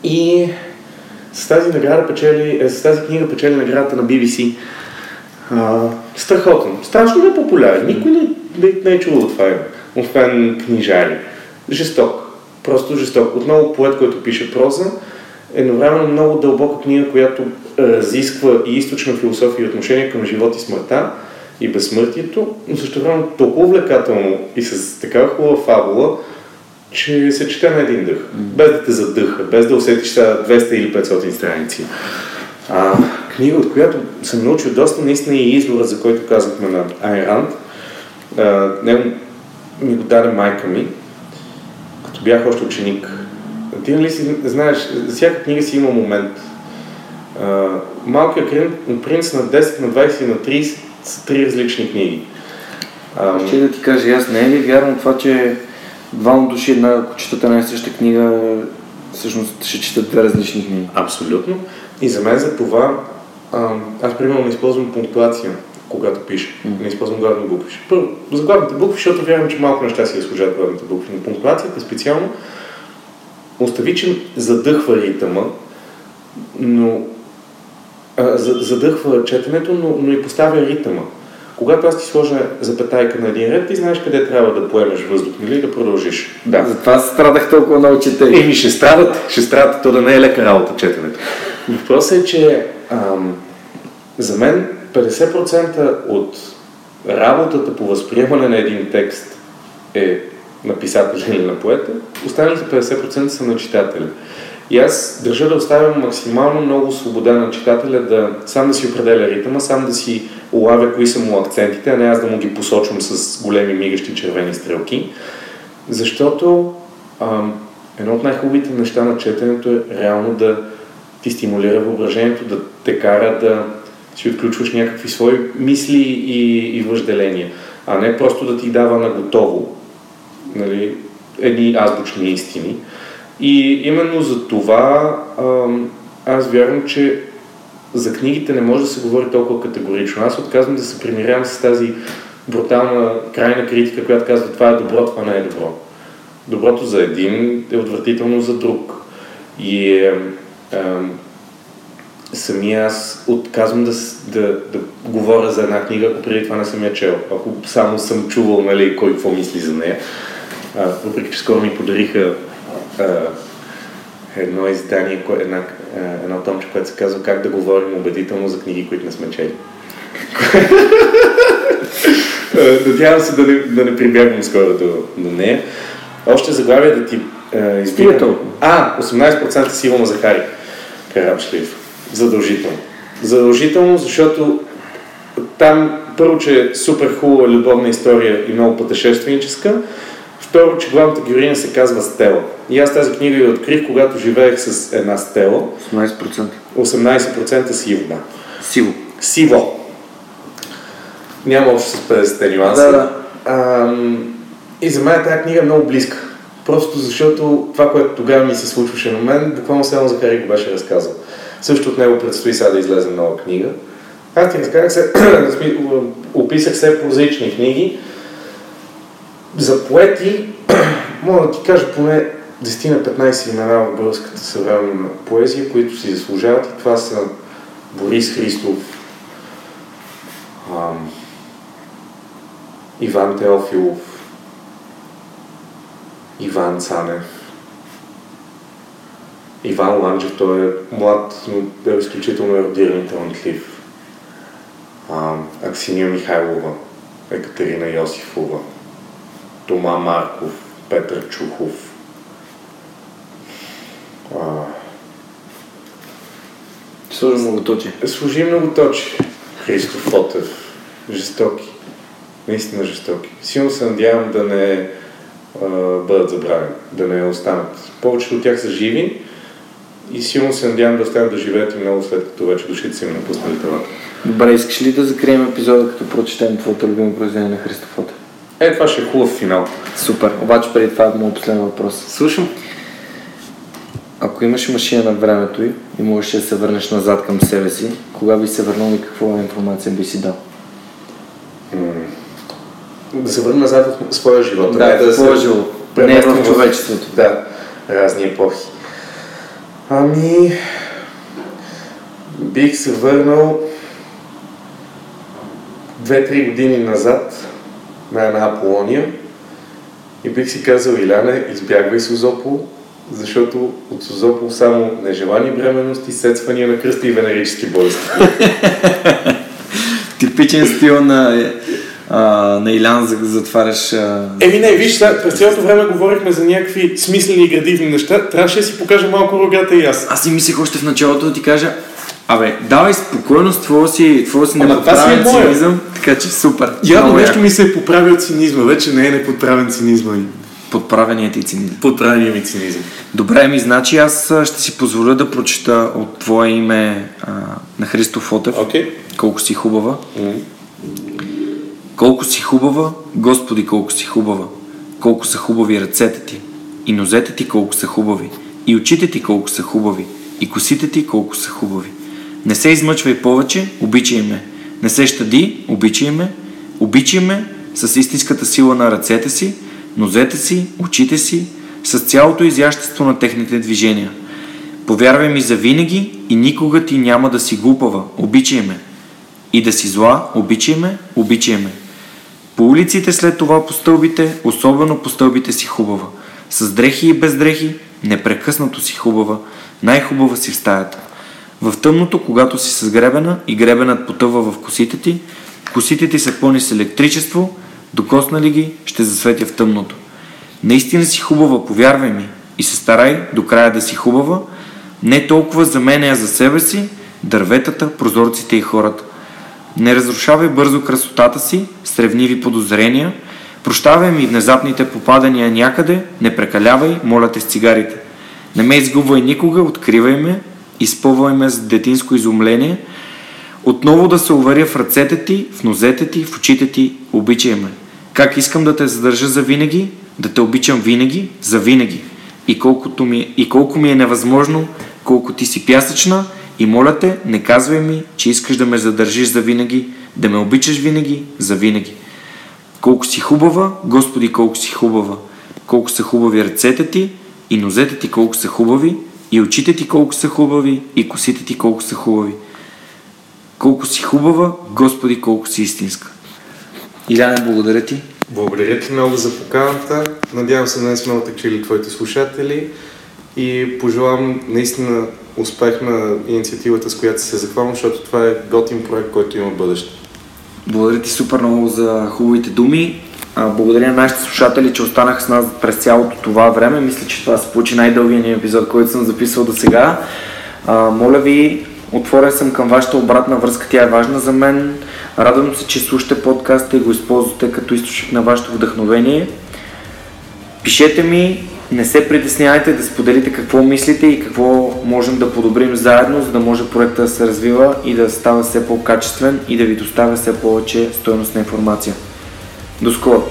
и с тази награда печели, е, с тази книга печели наградата на BBC. А, страхотно. Страшно непопулярен. Никой не, не, не е чувал това освен книжари. Жесток. Просто жесток. Отново поет, който пише проза, едновременно много дълбока книга, която разисква и източна философия и отношение към живот и смъртта и безсмъртието, но също време толкова увлекателно и с такава хубава фабула, че се чете на един дъх. Без да те задъха, без да усетиш сега 200 или 500 страници. А, книга, от която съм научил доста, наистина и извора, за който казахме на Айн Ранд. Него ми го даде майка ми, бях още ученик. Ти нали си, знаеш, всяка книга си има момент. А, Малкият принц на 10, на 20 и на 30 са три различни книги. А, Ще да ти кажа, аз не е ли вярно това, че двама души една, ако четат една и съща книга, всъщност ще четат две различни книги? Абсолютно. И за мен за това, аз примерно използвам пунктуация, когато пиша. Мгм. Не използвам главни букви. Първо, за главните букви, защото вярвам, че малко неща си изслужат главните букви. Но пунктуацията специално остави, че задъхва ритъма, но а, за- задъхва четенето, но, но и поставя ритъма. Когато аз ти сложа запетайка на един ред, ти знаеш къде трябва да поемеш въздух, нали, да продължиш. Да. Затова страдах толкова много четене. Еми ще страдат, ще страдат, то да не е лека работа четенето. Въпросът е, че ам, за мен 50% от работата по възприемане на един текст е на писателя или на поета, останалите 50% са на читателя. И аз държа да оставям максимално много свобода на читателя да сам да си определя ритъма, сам да си улавя кои са му акцентите, а не аз да му ги посочвам с големи мигащи червени стрелки. Защото ам, едно от най-хубавите неща на четенето е реално да ти стимулира въображението, да те кара да си отключваш някакви свои мисли и, и въжделения, а не просто да ти дава на готово нали, едни азбучни истини. И именно за това аз вярвам, че за книгите не може да се говори толкова категорично. Аз отказвам да се примирявам с тази брутална крайна критика, която казва това е добро, това не е добро. Доброто за един е отвратително за друг. И е, самия аз отказвам да, да, да говоря за една книга, ако преди това не съм я чел. Ако само съм чувал, нали, кой какво мисли за нея. А, въпреки, че скоро ми подариха а, едно издание, една, а, едно томче, което се казва Как да говорим убедително за книги, които не сме чели. Надявам се да не, да не прибягвам скоро до, до нея. Още заглавие да ти избирам. А, 18% сигурно за Хари Карабшлив. Задължително. Задължително, защото там първо, че е супер хубава любовна история и много пътешественическа. Второ, че главната героиня се казва Стела. И аз тази книга я открих, когато живеех с една Стела. 18%. 18% сиво, да. Сиво. Сиво. Няма общо с 50 нюанса. Да, да. А, и за мен тази книга е много близка. Просто защото това, което тогава ми се случваше на мен, буквално само Захари го беше разказал. Също от него предстои сега да излезе нова книга. Аз ти разказах се, описах се прозаични книги. За поети, мога да ти кажа поне 10 на 15 имена в българската съвременна поезия, които си заслужават и това са Борис Христов, ам, Иван Теофилов, Иван Цанев, Иван Ланджев, той е млад, но е изключително еродиран и талантлив. Аксиния Михайлова, Екатерина Йосифова, Тома Марков, Петър Чухов, а... Служи многоточие. Служи многоточие. Христо Фотев. Жестоки. Наистина жестоки. Силно се надявам да не а, бъдат забравени, да не останат. Повечето от тях са живи и силно се надявам да останат да живеят и много след като вече душите си им напуснали телата. Добре, искаш ли да закрием епизода, като прочетем твоето любимо произведение на Христо Фотев? Е, това ще е хубав финал. Супер. Обаче преди това е моят последен въпрос. Слушам. Ако имаш машина на времето и, и можеш да се върнеш назад към себе си, кога би се върнал и какво информация би си дал? Да се върна назад в своя живот. Да, не в своя живот. Не в човечеството. Да, разни епохи. Ами, бих се върнал 2-3 години назад на една Аполония и бих си казал, Иляне, избягвай Созопол, защото от Созопол само нежелани бременности, сецвания на кръста и венерически болести. Типичен стил на, а, на Илян за затваряш... А... Еми не, виж, сега, през цялото време говорихме за някакви смислени и градивни неща. Трябваше да си покажа малко рогата и аз. Аз си мислех още в началото да ти кажа, абе, давай спокойно с твоя си, твоя си е неподправен мое. цинизъм, така че супер. Явно нещо яко. ми се е поправи от цинизма. Вече не е неподправен цинизма ми. Подправеният ти цинизъм. Подправения ми цинизъм. Добре, ми значи аз ще си позволя да прочета от твое име а, на Христо Фотев. Окей. Колко си хубава. Колко си хубава, Господи, колко си хубава. Колко са хубави ръцете ти. И нозете ти колко са хубави. И очите ти колко са хубави. И косите ти колко са хубави. Не се измъчвай повече, обичай ме. Не се щади, обичай ме. Обичай ме с истинската сила на ръцете си, нозете си, очите си, с цялото изящество на техните движения. Повярвай ми за винаги и никога ти няма да си глупава. Обичай ме. И да си зла, обичай ме, обичай ме. По улиците след това по стълбите, особено по стълбите си хубава. С дрехи и без дрехи, непрекъснато си хубава, най-хубава си в стаята. В тъмното, когато си с гребена и гребенът потъва в косите ти, косите ти са пълни с електричество, докоснали ги, ще засветя в тъмното. Наистина си хубава, повярвай ми, и се старай до края да си хубава, не толкова за мен, а за себе си, дърветата, прозорците и хората. Не разрушавай бързо красотата си с ревниви подозрения, прощавай ми внезапните попадания някъде, не прекалявай, моля те с цигарите. Не ме изгубвай никога, откривай ме, изпълвай ме с детинско изумление, отново да се уверя в ръцете ти, в нозете ти, в очите ти, обичай ме. Как искам да те задържа за винаги, да те обичам винаги, за винаги. И, колкото ми, и колко ми е невъзможно, колко ти си пясъчна, и моля те, не казвай ми, че искаш да ме задържиш за винаги, да ме обичаш винаги, за винаги. Колко си хубава, Господи, колко си хубава. Колко са хубави ръцете ти и нозете ти колко са хубави и очите ти колко са хубави, и косите ти колко са хубави. Колко си хубава, Господи, колко си истинска. Иляне, благодаря ти. Благодаря ти много за поканата. Надявам се днес сме отекчили твоите слушатели и пожелавам наистина успех на инициативата, с която се захвалям, защото това е готин проект, който има бъдеще. Благодаря ти супер много за хубавите думи. Благодаря на нашите слушатели, че останаха с нас през цялото това време. Мисля, че това се получи най-дългия ни епизод, който съм записал до сега. Моля ви, отворен съм към вашата обратна връзка, тя е важна за мен. Радвам се, че слушате подкаста и го използвате като източник на вашето вдъхновение. Пишете ми, не се притеснявайте да споделите какво мислите и какво можем да подобрим заедно, за да може проекта да се развива и да става все по-качествен и да ви доставя все повече стоеностна информация. До скоро!